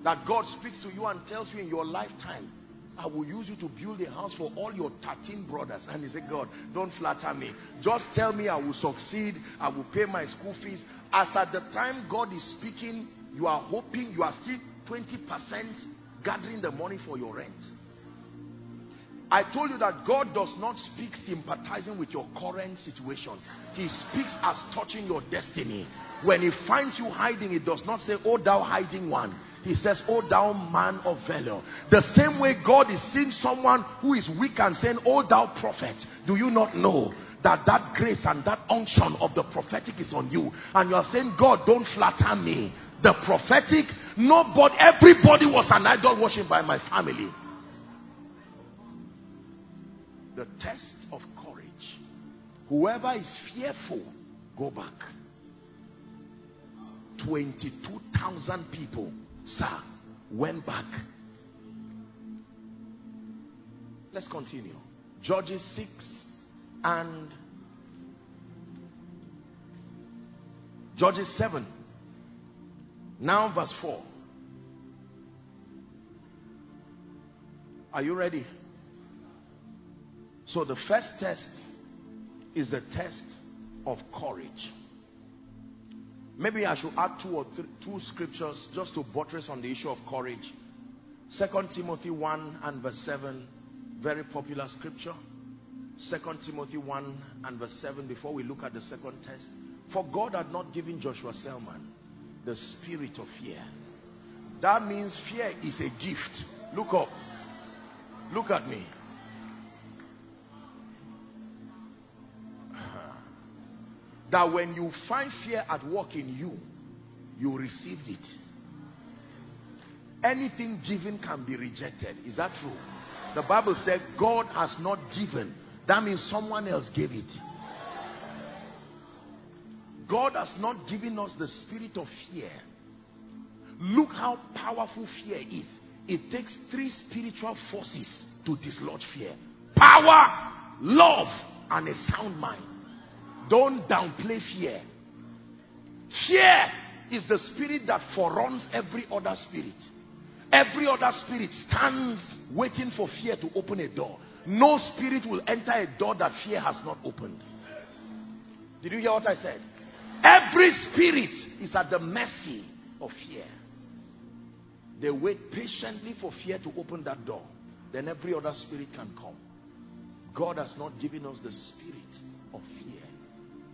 A: That God speaks to you and tells you in your lifetime, I will use you to build a house for all your 13 brothers. And he said, God, don't flatter me. Just tell me I will succeed. I will pay my school fees. As at the time God is speaking, you are hoping you are still 20% gathering the money for your rent. I told you that God does not speak sympathizing with your current situation. He speaks as touching your destiny. When he finds you hiding, he does not say, oh thou hiding one. He says, oh thou man of valor. The same way God is seeing someone who is weak and saying, oh thou prophet. Do you not know that that grace and that unction of the prophetic is on you? And you are saying, God, don't flatter me. The prophetic, nobody, everybody was an idol worship by my family. The test of courage. Whoever is fearful, go back. 22,000 people, sir, went back. Let's continue. Judges 6 and Judges 7. Now verse 4. Are you ready? So the first test is the test of courage. Maybe I should add two or three, two scriptures just to buttress on the issue of courage. Second Timothy 1 and verse 7, very popular scripture. Second Timothy 1 and verse 7 before we look at the second test. For God had not given Joshua Selman the spirit of fear. That means fear is a gift. Look up. Look at me. That when you find fear at work in you, you received it. Anything given can be rejected. Is that true? The Bible said God has not given. That means someone else gave it. God has not given us the spirit of fear. Look how powerful fear is. It takes three spiritual forces to dislodge fear. Power, love, and a sound mind. Don't downplay fear. Fear is the spirit that foreruns every other spirit. Every other spirit stands waiting for fear to open a door. No spirit will enter a door that fear has not opened. Did you hear what I said? Every spirit is at the mercy of fear. They wait patiently for fear to open that door. Then every other spirit can come. God has not given us the spirit of fear.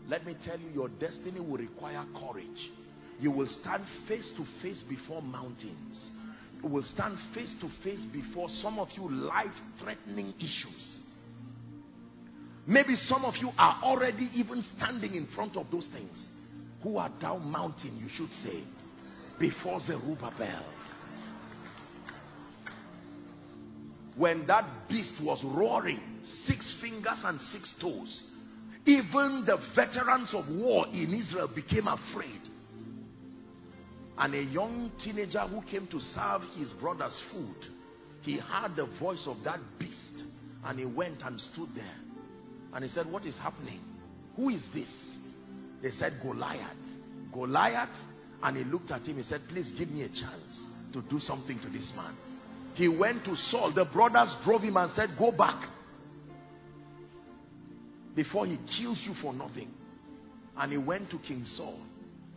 A: Let me tell you, your destiny will require courage. You will stand face to face before mountains. You will stand face to face before some of you life-threatening issues. Maybe some of you are already even standing in front of those things. Who are down mountain, you should say, before Zerubbabel. When that beast was roaring, six fingers and six toes, even the veterans of war in Israel became afraid. And a young teenager who came to serve his brother's food, he heard the voice of that beast and he went and stood there. And he said, what is happening? Who is this? They said, Goliath. Goliath. And he looked at him. He said, please give me a chance to do something to this man. He went to Saul. The brothers drove him and said, go back before he kills you for nothing. And he went to King Saul.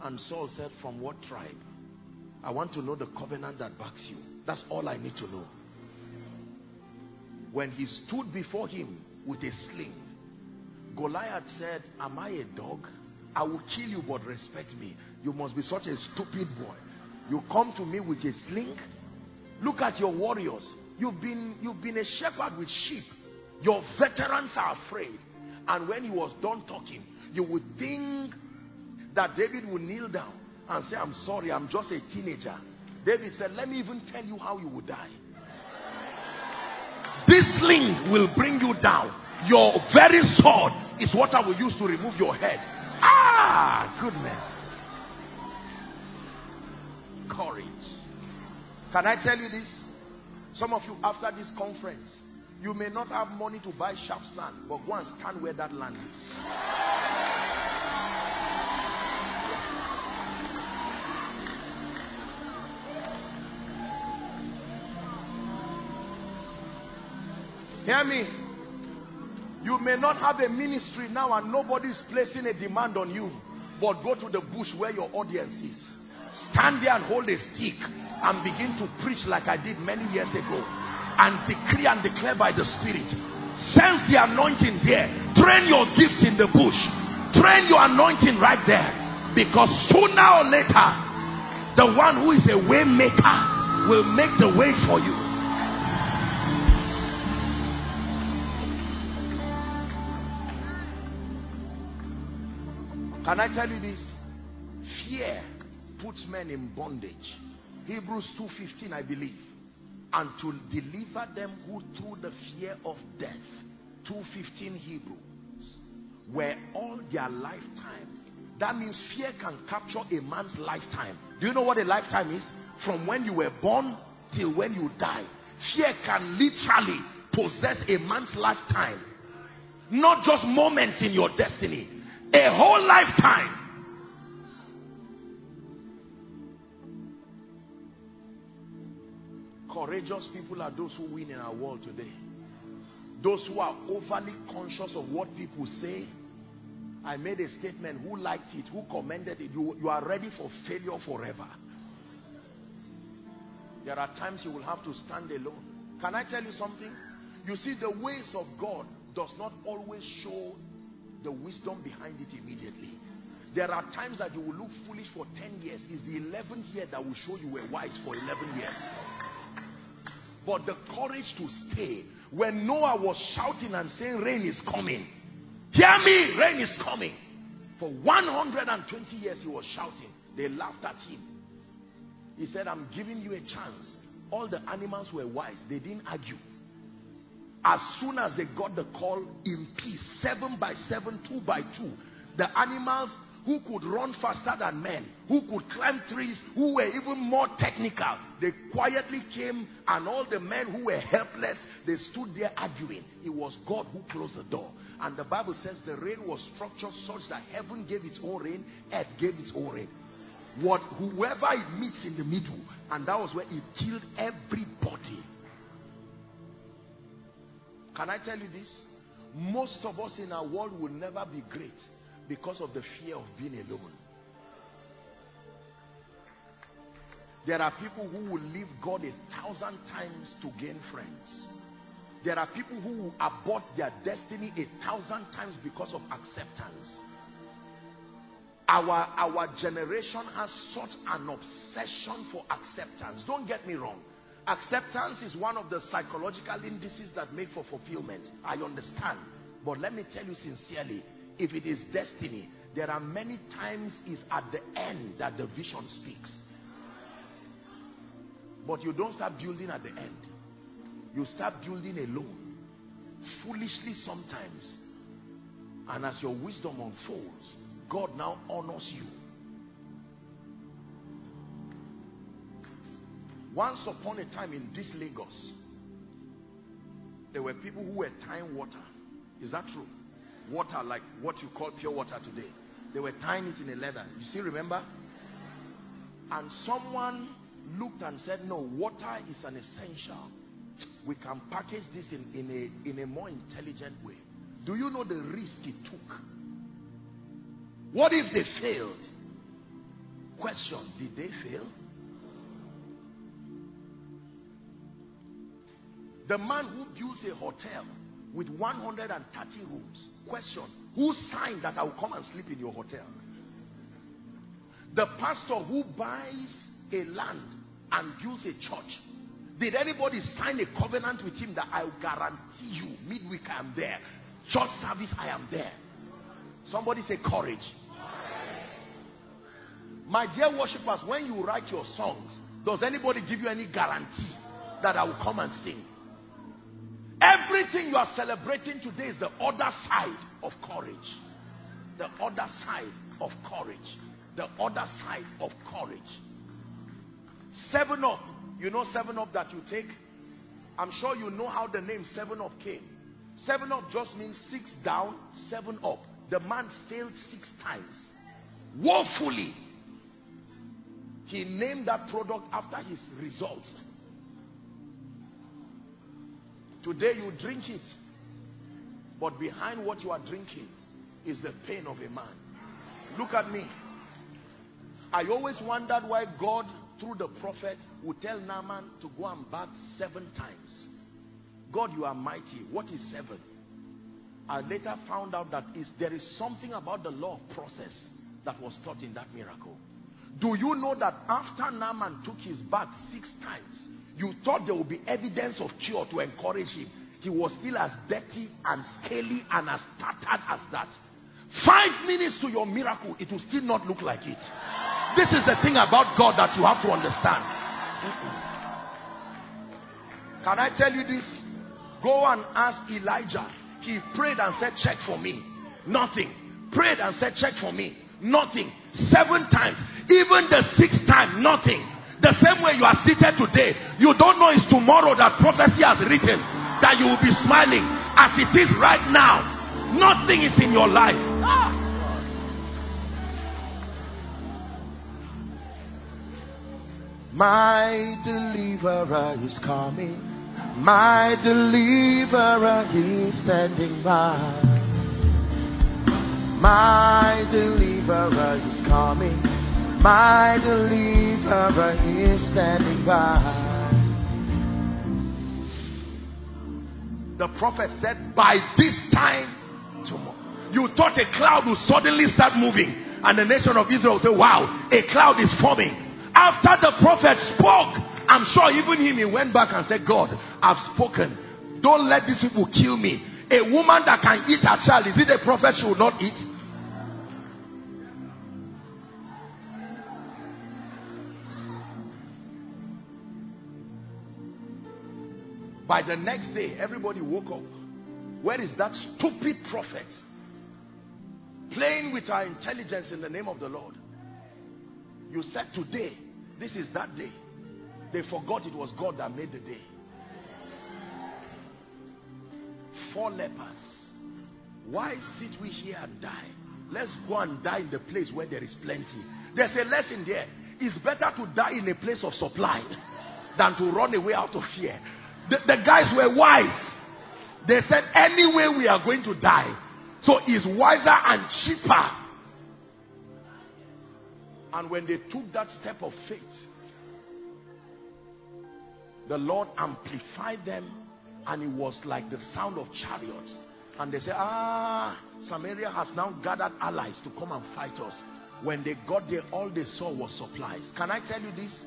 A: And Saul said, from what tribe? I want to know the covenant that backs you. That's all I need to know. When he stood before him with a sling, Goliath said, am I a dog? I will kill you but respect me. You must be such a stupid boy. You come to me with a sling. Look at your warriors. You've been, you've been a shepherd with sheep. Your veterans are afraid. And when he was done talking, you would think that David would kneel down and say, I'm sorry, I'm just a teenager. David said, let me even tell you how you will die. This sling will bring you down. Your very sword is what I will use to remove your head. Ah, goodness. Courage. Can I tell you this? Some of you, after this conference, you may not have money to buy sharp sand, but go and stand where that land is. Hear me. You may not have a ministry now and nobody is placing a demand on you. But go to the bush where your audience is. Stand there and hold a stick and begin to preach like I did many years ago and decree and declare by the Spirit. Sense the anointing there. Train your gifts in the bush. Train your anointing right there. Because sooner or later, the one who is a way maker will make the way for you. Can I tell you this? Fear puts men in bondage. Hebrews 2.15 I believe and to deliver them who through the fear of death 215 Hebrews were all their lifetime that means fear can capture a man's lifetime do you know what a lifetime is from when you were born till when you die fear can literally possess a man's lifetime. Not just moments in your destiny. A whole lifetime. Courageous people are those who win in our world today. Those who are overly conscious of what people say. I made a statement, who liked it, who commended it. You, you are ready for failure forever. There are times you will have to stand alone. Can I tell you something? You see, the ways of God does not always show the wisdom behind it immediately. There are times that you will look foolish for 10 years. It's the 11th year that will show you were wise for 11 years. But the courage to stay. When Noah was shouting and saying, rain is coming. Hear me, rain is coming. For 120 years he was shouting. They laughed at him. He said, I'm giving you a chance. All the animals were wise. They didn't argue. As soon as they got the call in peace, seven by seven, two by two, the animals who could run faster than men, who could climb trees, who were even more technical. They quietly came and all the men who were helpless, they stood there arguing. It was God who closed the door. And the Bible says the rain was structured such that heaven gave its own rain, earth gave its own rain. What, whoever it meets in the middle, and that was where it killed everybody. Can I tell you this? Most of us in our world will never be great because of the fear of being alone. There are people who will leave God a thousand times to gain friends. There are people who will abort their destiny a thousand times because of acceptance. Our, our generation has such an obsession for acceptance. Don't get me wrong. Acceptance is one of the psychological indices that make for fulfillment. I understand. But let me tell you sincerely, if it is destiny, there are many times it's at the end that the vision speaks. But you don't start building at the end. You start building alone. Foolishly sometimes. And as your wisdom unfolds, God now honors you. Once upon a time in this Lagos, there were people who were tying water. Is that true? Water like what you call pure water today. They were tying it in a leather. You still remember? And someone looked and said, no, water is an essential. We can package this in, in, a, in a more intelligent way. Do you know the risk it took? What if they failed? Question, did they fail? The man who builds a hotel with 130 rooms. Question, who signed that I will come and sleep in your hotel? The pastor who buys a land and builds a church. Did anybody sign a covenant with him that I will guarantee you midweek I am there. Church service I am there. Somebody say courage. My dear worshippers, when you write your songs, does anybody give you any guarantee that I will come and sing? Everything you are celebrating today is the other side of courage. The other side of courage. The other side of courage. Seven up. You know seven up that you take? I'm sure you know how the name seven up came. Seven up just means six down, seven up. The man failed six times. Woefully. He named that product after his results. Today you drink it. But behind what you are drinking is the pain of a man. Look at me. I always wondered why God, through the prophet, would tell Naaman to go and bath seven times. God, you are mighty. What is seven? I later found out that is, there is something about the law of process that was taught in that miracle. Do you know that after Naaman took his bath six times, you thought there would be evidence of cure to encourage him. He was still as dirty and scaly and as tattered as that. Five minutes to your miracle, it will still not look like it. This is the thing about God that you have to understand. Can I tell you this? Go and ask Elijah. He prayed and said, check for me. Nothing. Prayed and said, check for me. Nothing. Seven times. Even the sixth time, nothing. The same way you are seated today, you don't know it's tomorrow that prophecy has written. that you will be smiling as it is right now. Nothing is in your life. My deliverer is coming. My deliverer is standing by. My deliverer is coming. My deliverer is standing by. The prophet said, By this time tomorrow. You thought a cloud would suddenly start moving, and the nation of Israel say, Wow, a cloud is forming. After the prophet spoke, I'm sure even him, he went back and said, God, I've spoken. Don't let these people kill me. A woman that can eat her child, is it a prophet she will not eat? By the next day, everybody woke up. Where is that stupid prophet? Playing with our intelligence in the name of the Lord. You said today, this is that day. They forgot it was God that made the day. Four lepers. Why sit we here and die? Let's go and die in the place where there is plenty. There's a lesson there. It's better to die in a place of supply than to run away out of fear. The, the guys were wise. They said, anyway, we are going to die. So it's wiser and cheaper. And when they took that step of faith, the Lord amplified them and it was like the sound of chariots. And they said, ah, Samaria has now gathered allies to come and fight us. When they got there, all they saw was supplies. Can I tell you this?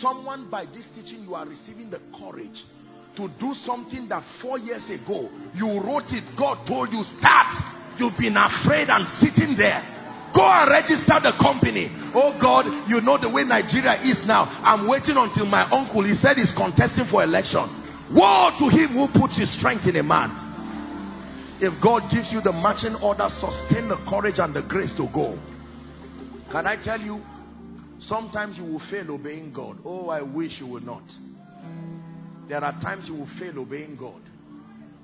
A: Someone by this teaching, you are receiving the courage to do something that four years ago you wrote it God told you start. You've been afraid and sitting there. Go and register the company. Oh God you know the way Nigeria is now. I'm waiting until my uncle he said he's contesting for election. Woe to him who puts his strength in a man. If God gives you the marching order sustain the courage and the grace to go. Can I tell you sometimes you will fail obeying God. Oh I wish you would not there are times you will fail obeying God.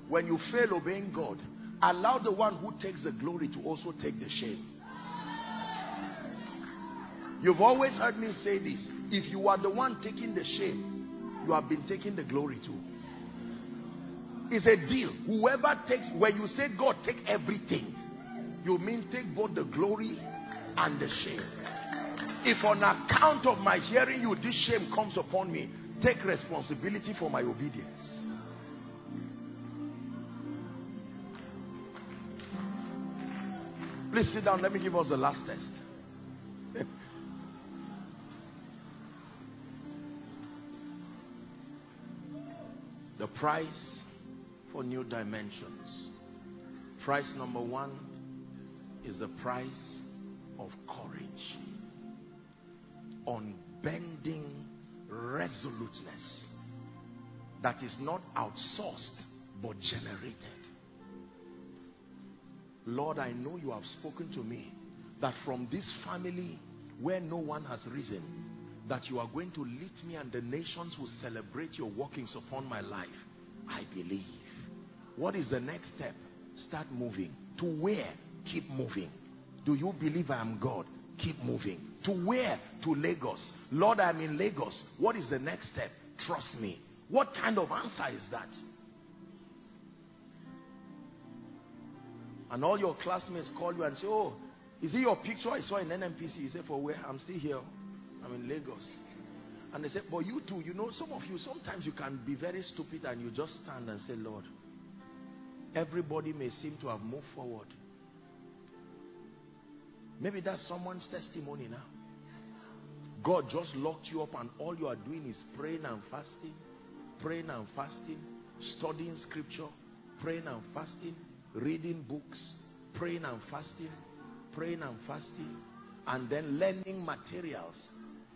A: When you fail obeying God, allow the one who takes the glory to also take the shame. You've always heard me say this. If you are the one taking the shame, you have been taking the glory too. It's a deal. Whoever takes, when you say God take everything, you mean take both the glory and the shame. If on account of my hearing you, this shame comes upon me, take responsibility for my obedience. Please sit down. Let me give us the last test. the price for new dimensions. Price number one is the price of courage. Unbending resoluteness that is not outsourced but generated. Lord, I know you have spoken to me that from this family where no one has risen, that you are going to lift me and the nations will celebrate your workings upon my life. I believe. What is the next step? Start moving. To where? Keep moving. Do you believe I am God? Keep moving. To where? To Lagos. Lord, I'm in Lagos. What is the next step? Trust me. What kind of answer is that? And all your classmates call you and say, oh, is it your picture I saw in NMPC? You say, for where? I'm still here. I'm in Lagos. And they say, but you too, you know, some of you, sometimes you can be very stupid and you just stand and say, Lord, everybody may seem to have moved forward. Maybe that's someone's testimony now. God just locked you up and all you are doing is praying and fasting, praying and fasting, studying scripture, praying and fasting, reading books, praying and fasting, praying and fasting, and then learning materials.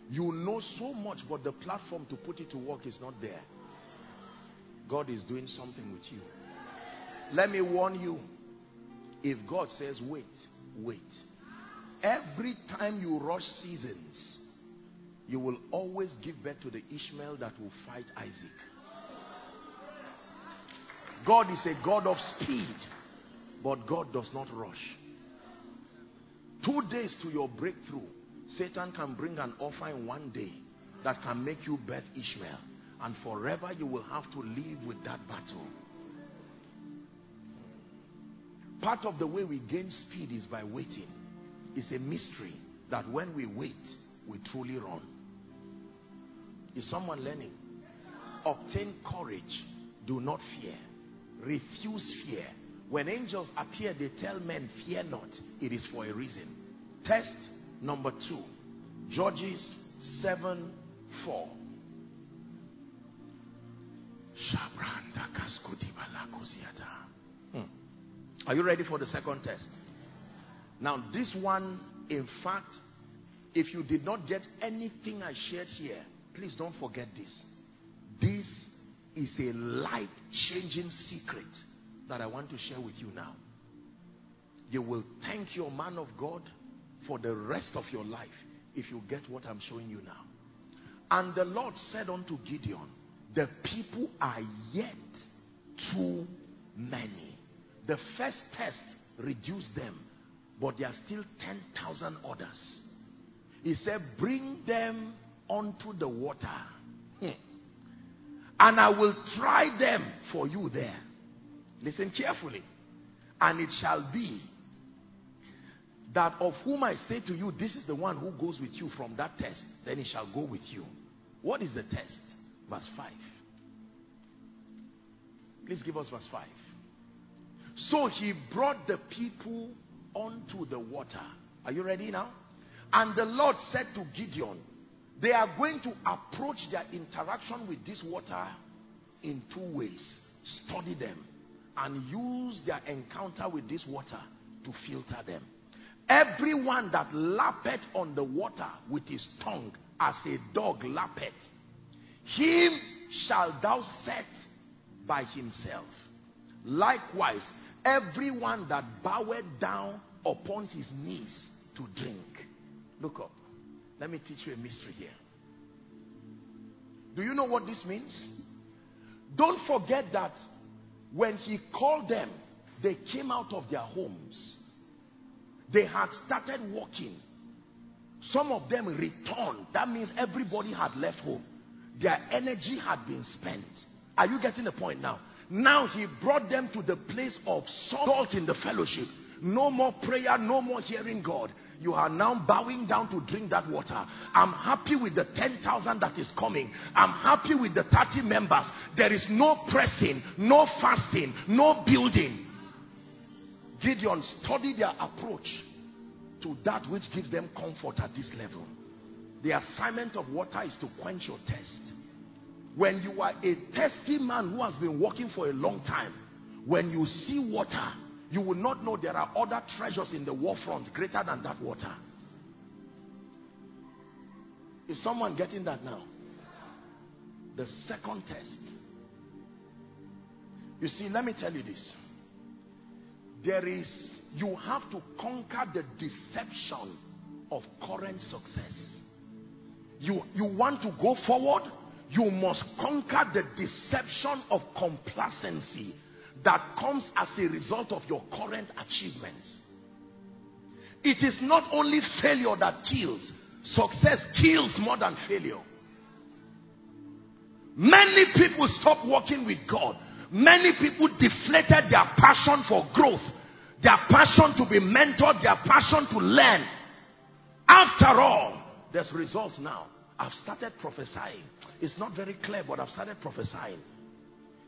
A: You know so much, but the platform to put it to work is not there. God is doing something with you. Let me warn you. If God says wait, wait. Every time you rush seasons, you will always give birth to the Ishmael that will fight Isaac. God is a God of speed, but God does not rush. Two days to your breakthrough, Satan can bring an offer in one day that can make you birth Ishmael. And forever you will have to live with that battle. Part of the way we gain speed is by waiting. It's a mystery that when we wait, we truly run. Is someone learning? Obtain courage. Do not fear. Refuse fear. When angels appear, they tell men, fear not. It is for a reason. Test number two. Judges 7, 4. Hmm. Are you ready for the second test? Now, this one, in fact, if you did not get anything I shared here, please don't forget this. This is a life-changing secret that I want to share with you now. You will thank your man of God for the rest of your life if you get what I'm showing you now. And the Lord said unto Gideon, the people are yet too many. The first test reduced them, but there are still 10,000 others. He said, bring them onto the water. Hmm. And I will try them for you there. Listen carefully. And it shall be that of whom I say to you, this is the one who goes with you from that test, then he shall go with you. What is the test? Verse 5. Please give us verse 5. So he brought the people onto the water. Are you ready now? And the Lord said to Gideon, they are going to approach their interaction with this water in two ways. Study them and use their encounter with this water to filter them. Everyone that lappeth on the water with his tongue as a dog lappeth, him shall thou set by himself. Likewise, everyone that boweth down upon his knees to drink. Look up. Let me teach you a mystery here. Do you know what this means? Don't forget that when he called them, they came out of their homes they had started walking. Some of them returned. That means everybody had left home. Their energy had been spent. Are you getting the point now? Now he brought them to the place of salt in the fellowship. No more prayer, no more hearing God. You are now bowing down to drink that water. I'm happy with the 10,000 that is coming. I'm happy with the 30 members. There is no pressing, no fasting, no building. Gideon studied their approach to that which gives them comfort at this level. The assignment of water is to quench your thirst. When you are a thirsty man who has been walking for a long time, when you see water, you will not know there are other treasures in the war front greater than that water. Is someone getting that now? The second test. You see, let me tell you this there is you have to conquer the deception of current success you you want to go forward you must conquer the deception of complacency that comes as a result of your current achievements it is not only failure that kills success kills more than failure many people stop working with God Many people deflated their passion for growth, their passion to be mentored, their passion to learn. After all, there's results now. I've started prophesying. It's not very clear, but I've started prophesying.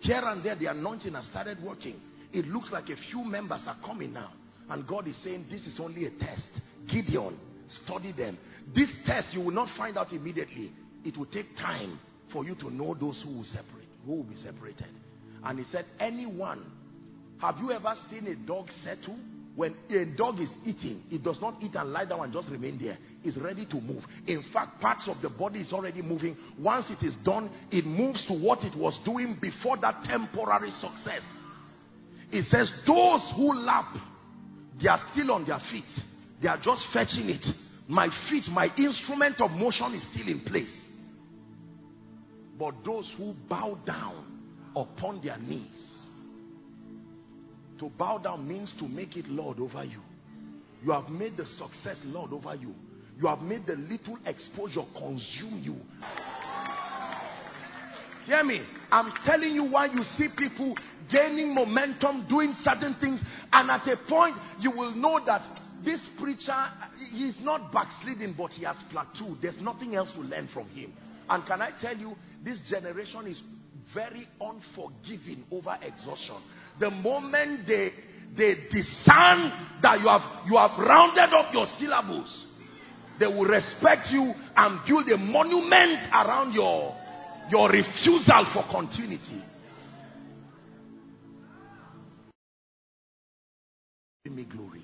A: Here and there, the anointing has started working. It looks like a few members are coming now. And God is saying, this is only a test. Gideon, study them. This test, you will not find out immediately. It will take time for you to know those who will separate, who will be separated. And he said, anyone, have you ever seen a dog settle? When a dog is eating, it does not eat and lie down and just remain there. It's ready to move. In fact, parts of the body is already moving. Once it is done, it moves to what it was doing before that temporary success. It says, those who lap, they are still on their feet. They are just fetching it. My feet, my instrument of motion is still in place. But those who bow down upon their knees To bow down means to make it Lord over you. You have made the success Lord over you. You have made the little exposure consume you. Hear me. I'm telling you why you see people gaining momentum, doing certain things, and at a point you will know that this preacher, he's not backsliding, but he has plateaued. There's nothing else to learn from him. And can I tell you, this generation is very unforgiving over exhaustion. The moment they they discern that you have you have rounded up your syllables, they will respect you and build a monument around your your refusal for continuity. Give me glory.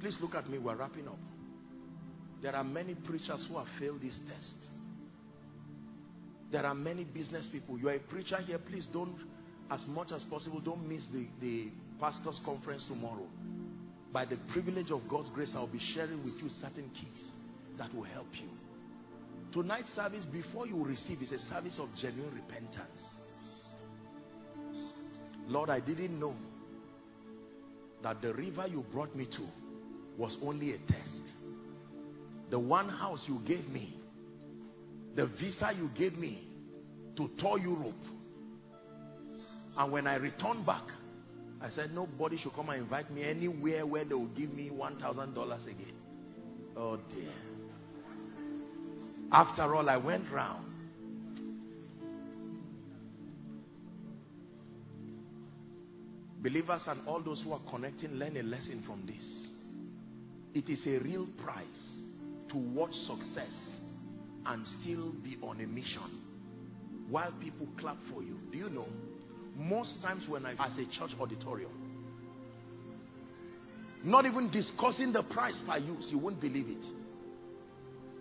A: Please look at me. We're wrapping up. There are many preachers who have failed this test. There are many business people. You are a preacher here. Please don't, as much as possible, don't miss the, the pastor's conference tomorrow. By the privilege of God's grace, I'll be sharing with you certain keys that will help you. Tonight's service, before you receive, is a service of genuine repentance. Lord, I didn't know that the river you brought me to was only a test. The one house you gave me, the visa you gave me to tour Europe. And when I returned back, I said, nobody should come and invite me anywhere where they will give me $1,000 again. Oh dear. After all, I went round. Believers and all those who are connecting, learn a lesson from this. It is a real price to watch success and still be on a mission while people clap for you. Do you know? Most times when I, as a church auditorium, not even discussing the price per use, you won't believe it.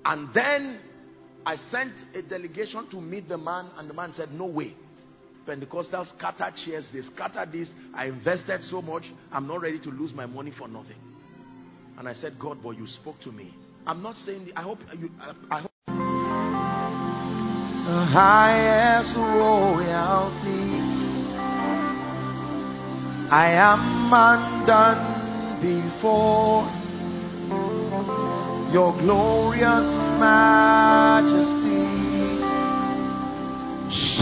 A: And then I sent a delegation to meet the man, and the man said, No way. Pentecostals scattered chairs, they scattered this. I invested so much, I'm not ready to lose my money for nothing. And I said, God, but you spoke to me. I'm not saying, I hope you, I, I hope.
B: Highest royalty. I am undone before your glorious majesty.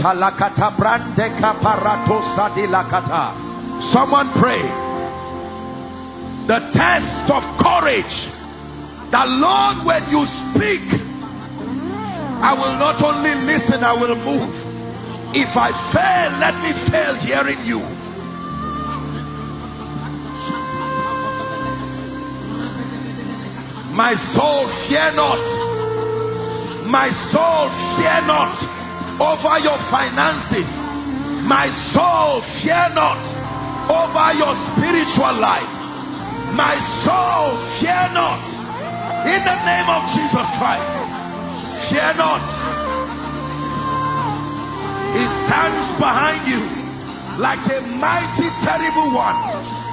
B: Shalakata brande kaparatosa dilakata. Someone pray the test of courage The Lord when you speak I will not only listen I will move. If I fail let me fail hearing you. My soul fear not. My soul fear not over your finances. My soul fear not over your spiritual life. My soul, fear not. In the name of Jesus Christ, fear not. He stands behind you like a mighty, terrible one.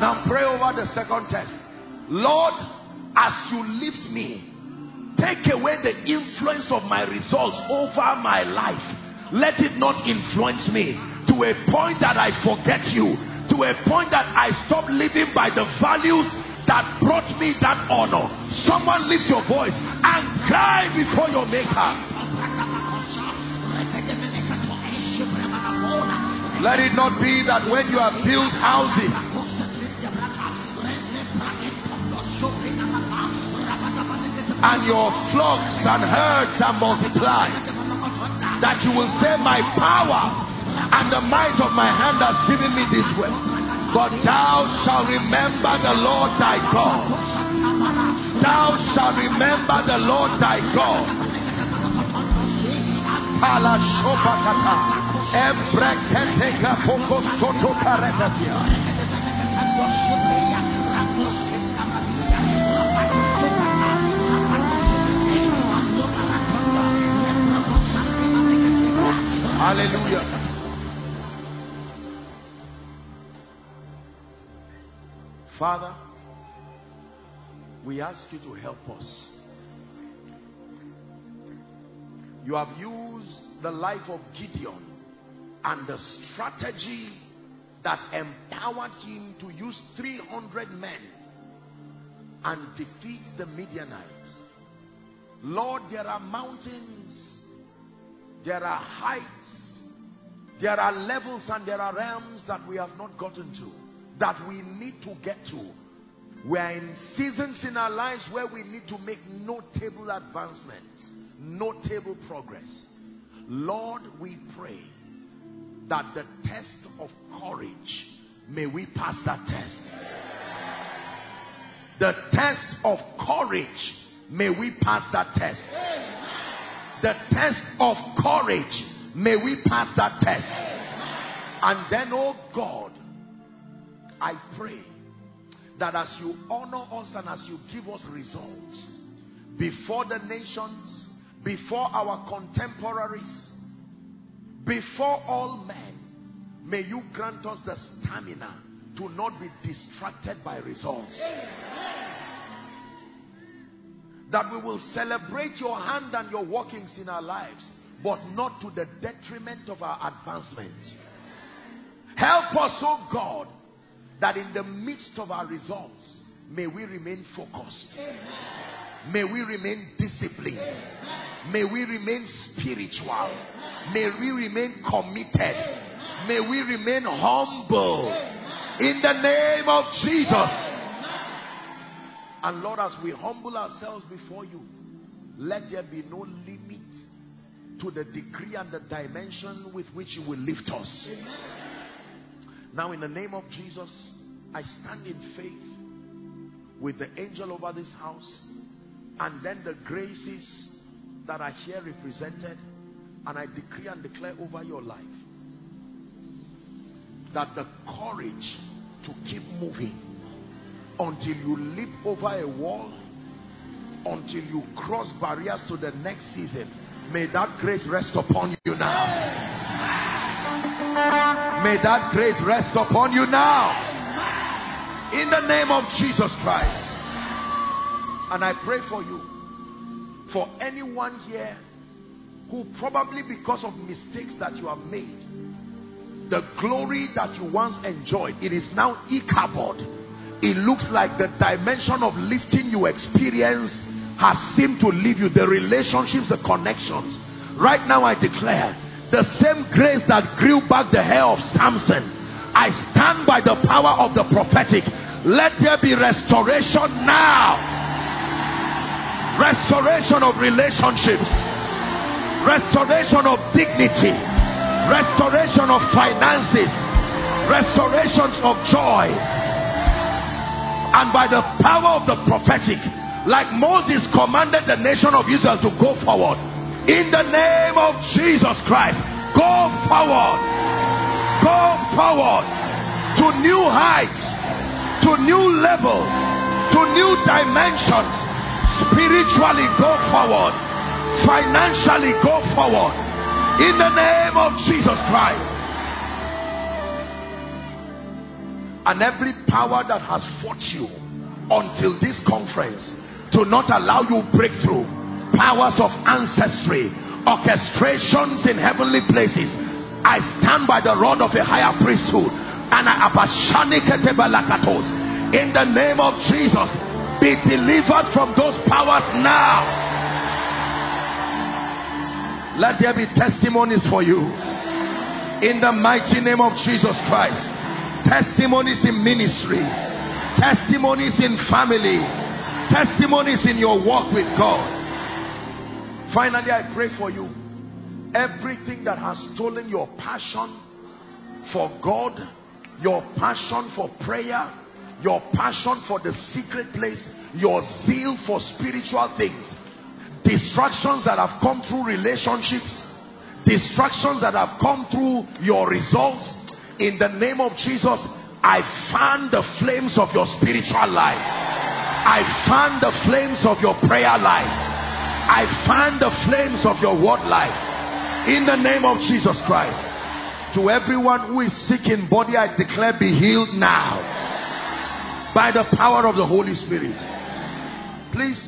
B: Now pray over the second test. Lord, as you lift me, take away the influence of my results over my life. Let it not influence me to a point that I forget you, to a point that I stop living by the values that brought me that honor. Someone lift your voice and cry before your maker. Let it not be that when you have built houses, and your flocks and herds are multiplied. That you will say, My power and the might of my hand has given me this wealth. But thou shalt remember the Lord thy God. Thou shalt remember the Lord thy God. Hallelujah.
A: Father, we ask you to help us. You have used the life of Gideon and the strategy that empowered him to use 300 men and defeat the Midianites. Lord, there are mountains, there are heights there are levels and there are realms that we have not gotten to, that we need to get to. We are in seasons in our lives where we need to make notable advancements, notable progress. Lord, we pray that the test of courage, may we pass that test. The test of courage, may we pass that test. The test of courage, may we pass that test. And then, oh God, I pray that as you honor us and as you give us results before the nations, before our contemporaries, before all men, may you grant us the stamina to not be distracted by results. That we will celebrate your hand and your workings in our lives, but not to the detriment of our advancement. Help us, oh God, that in the midst of our results, may we remain focused. May we remain disciplined. May we remain spiritual. May we remain committed. May we remain humble. In the name of Jesus. And Lord, as we humble ourselves before you, let there be no to the degree and the dimension with which you will lift us. Now, in the name of Jesus, I stand in faith with the angel over this house and then the graces that are here represented and I decree and declare over your life that the courage to keep moving until you leap over a wall until you cross barriers to the next season may that grace rest upon you now. May that grace rest upon you now. In the name of Jesus Christ. And I pray for you. For anyone here who probably because of mistakes that you have made the glory that you once enjoyed it is now Ichabod it looks like the dimension of lifting you experienced has seemed to leave you the relationships the connections. Right now I declare the same grace that grew back the hair of Samson I stand by the power of the prophetic. Let there be restoration now. Restoration of relationships. Restoration of dignity, restoration of finances, restorations of joy. And by the power of the prophetic, like Moses commanded the nation of Israel to go forward, in the name of Jesus Christ, go forward, go forward to new heights, to new levels, to new dimensions. Spiritually, go forward financially go forward in the name of Jesus Christ. And every power that has fought you until this conference to not allow you breakthrough, powers of ancestry, orchestrations in heavenly places, I stand by the rod of a higher priesthood and I in the name of Jesus be delivered from those powers now let there be testimonies for you. In the mighty name of Jesus Christ. Testimonies in ministry. Testimonies in family. Testimonies in your walk with God. Finally, I pray for you. Everything that has stolen your passion for God, your passion for prayer, your passion for the secret place, your zeal for spiritual things distractions that have come through relationships, distractions that have come through your results, in the name of Jesus, I fan the flames of your spiritual life. I fan the flames of your prayer life. I fan the flames of your word life. In the name of Jesus Christ. To everyone who is sick in body, I declare be healed now. by the power of the Holy Spirit. Please,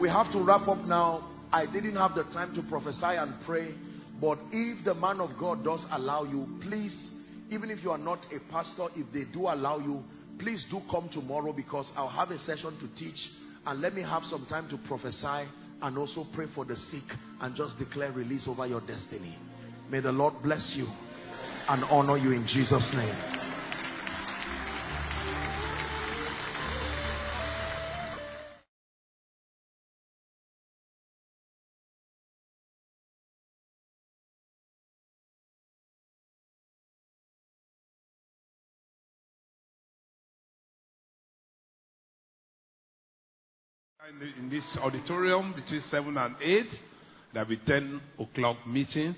A: we have to wrap up now. I didn't have the time to prophesy and pray, but if the man of God does allow you, please, even if you are not a pastor, if they do allow you, please do come tomorrow because I'll have a session to teach and let me have some time to prophesy and also pray for the sick and just declare release over your destiny. May the Lord bless you and honor you in Jesus' name.
C: In this auditorium between 7 and 8, there'll be 10 o'clock meeting.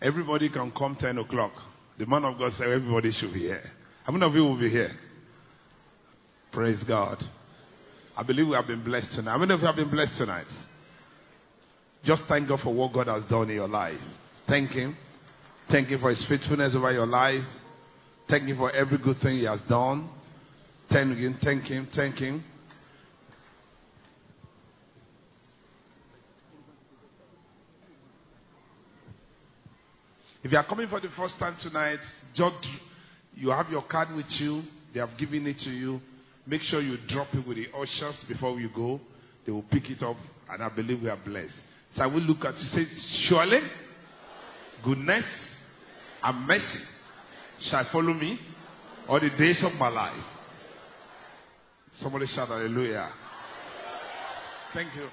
C: Everybody can come 10 o'clock. The man of God said everybody should be here. How many of you will be here? Praise God. I believe we have been blessed tonight. How many of you have been blessed tonight? Just thank God for what God has done in your life. Thank Him. Thank Him for His faithfulness over your life. Thank Him for every good thing He has done. Thank Him. Thank Him. Thank Him. If you are coming for the first time tonight, just you have your card with you. They have given it to you. Make sure you drop it with the ushers before you go. They will pick it up, and I believe we are blessed. So I will look at you. Say, surely, goodness and mercy shall follow me all the days of my life. Somebody shout hallelujah. Thank you.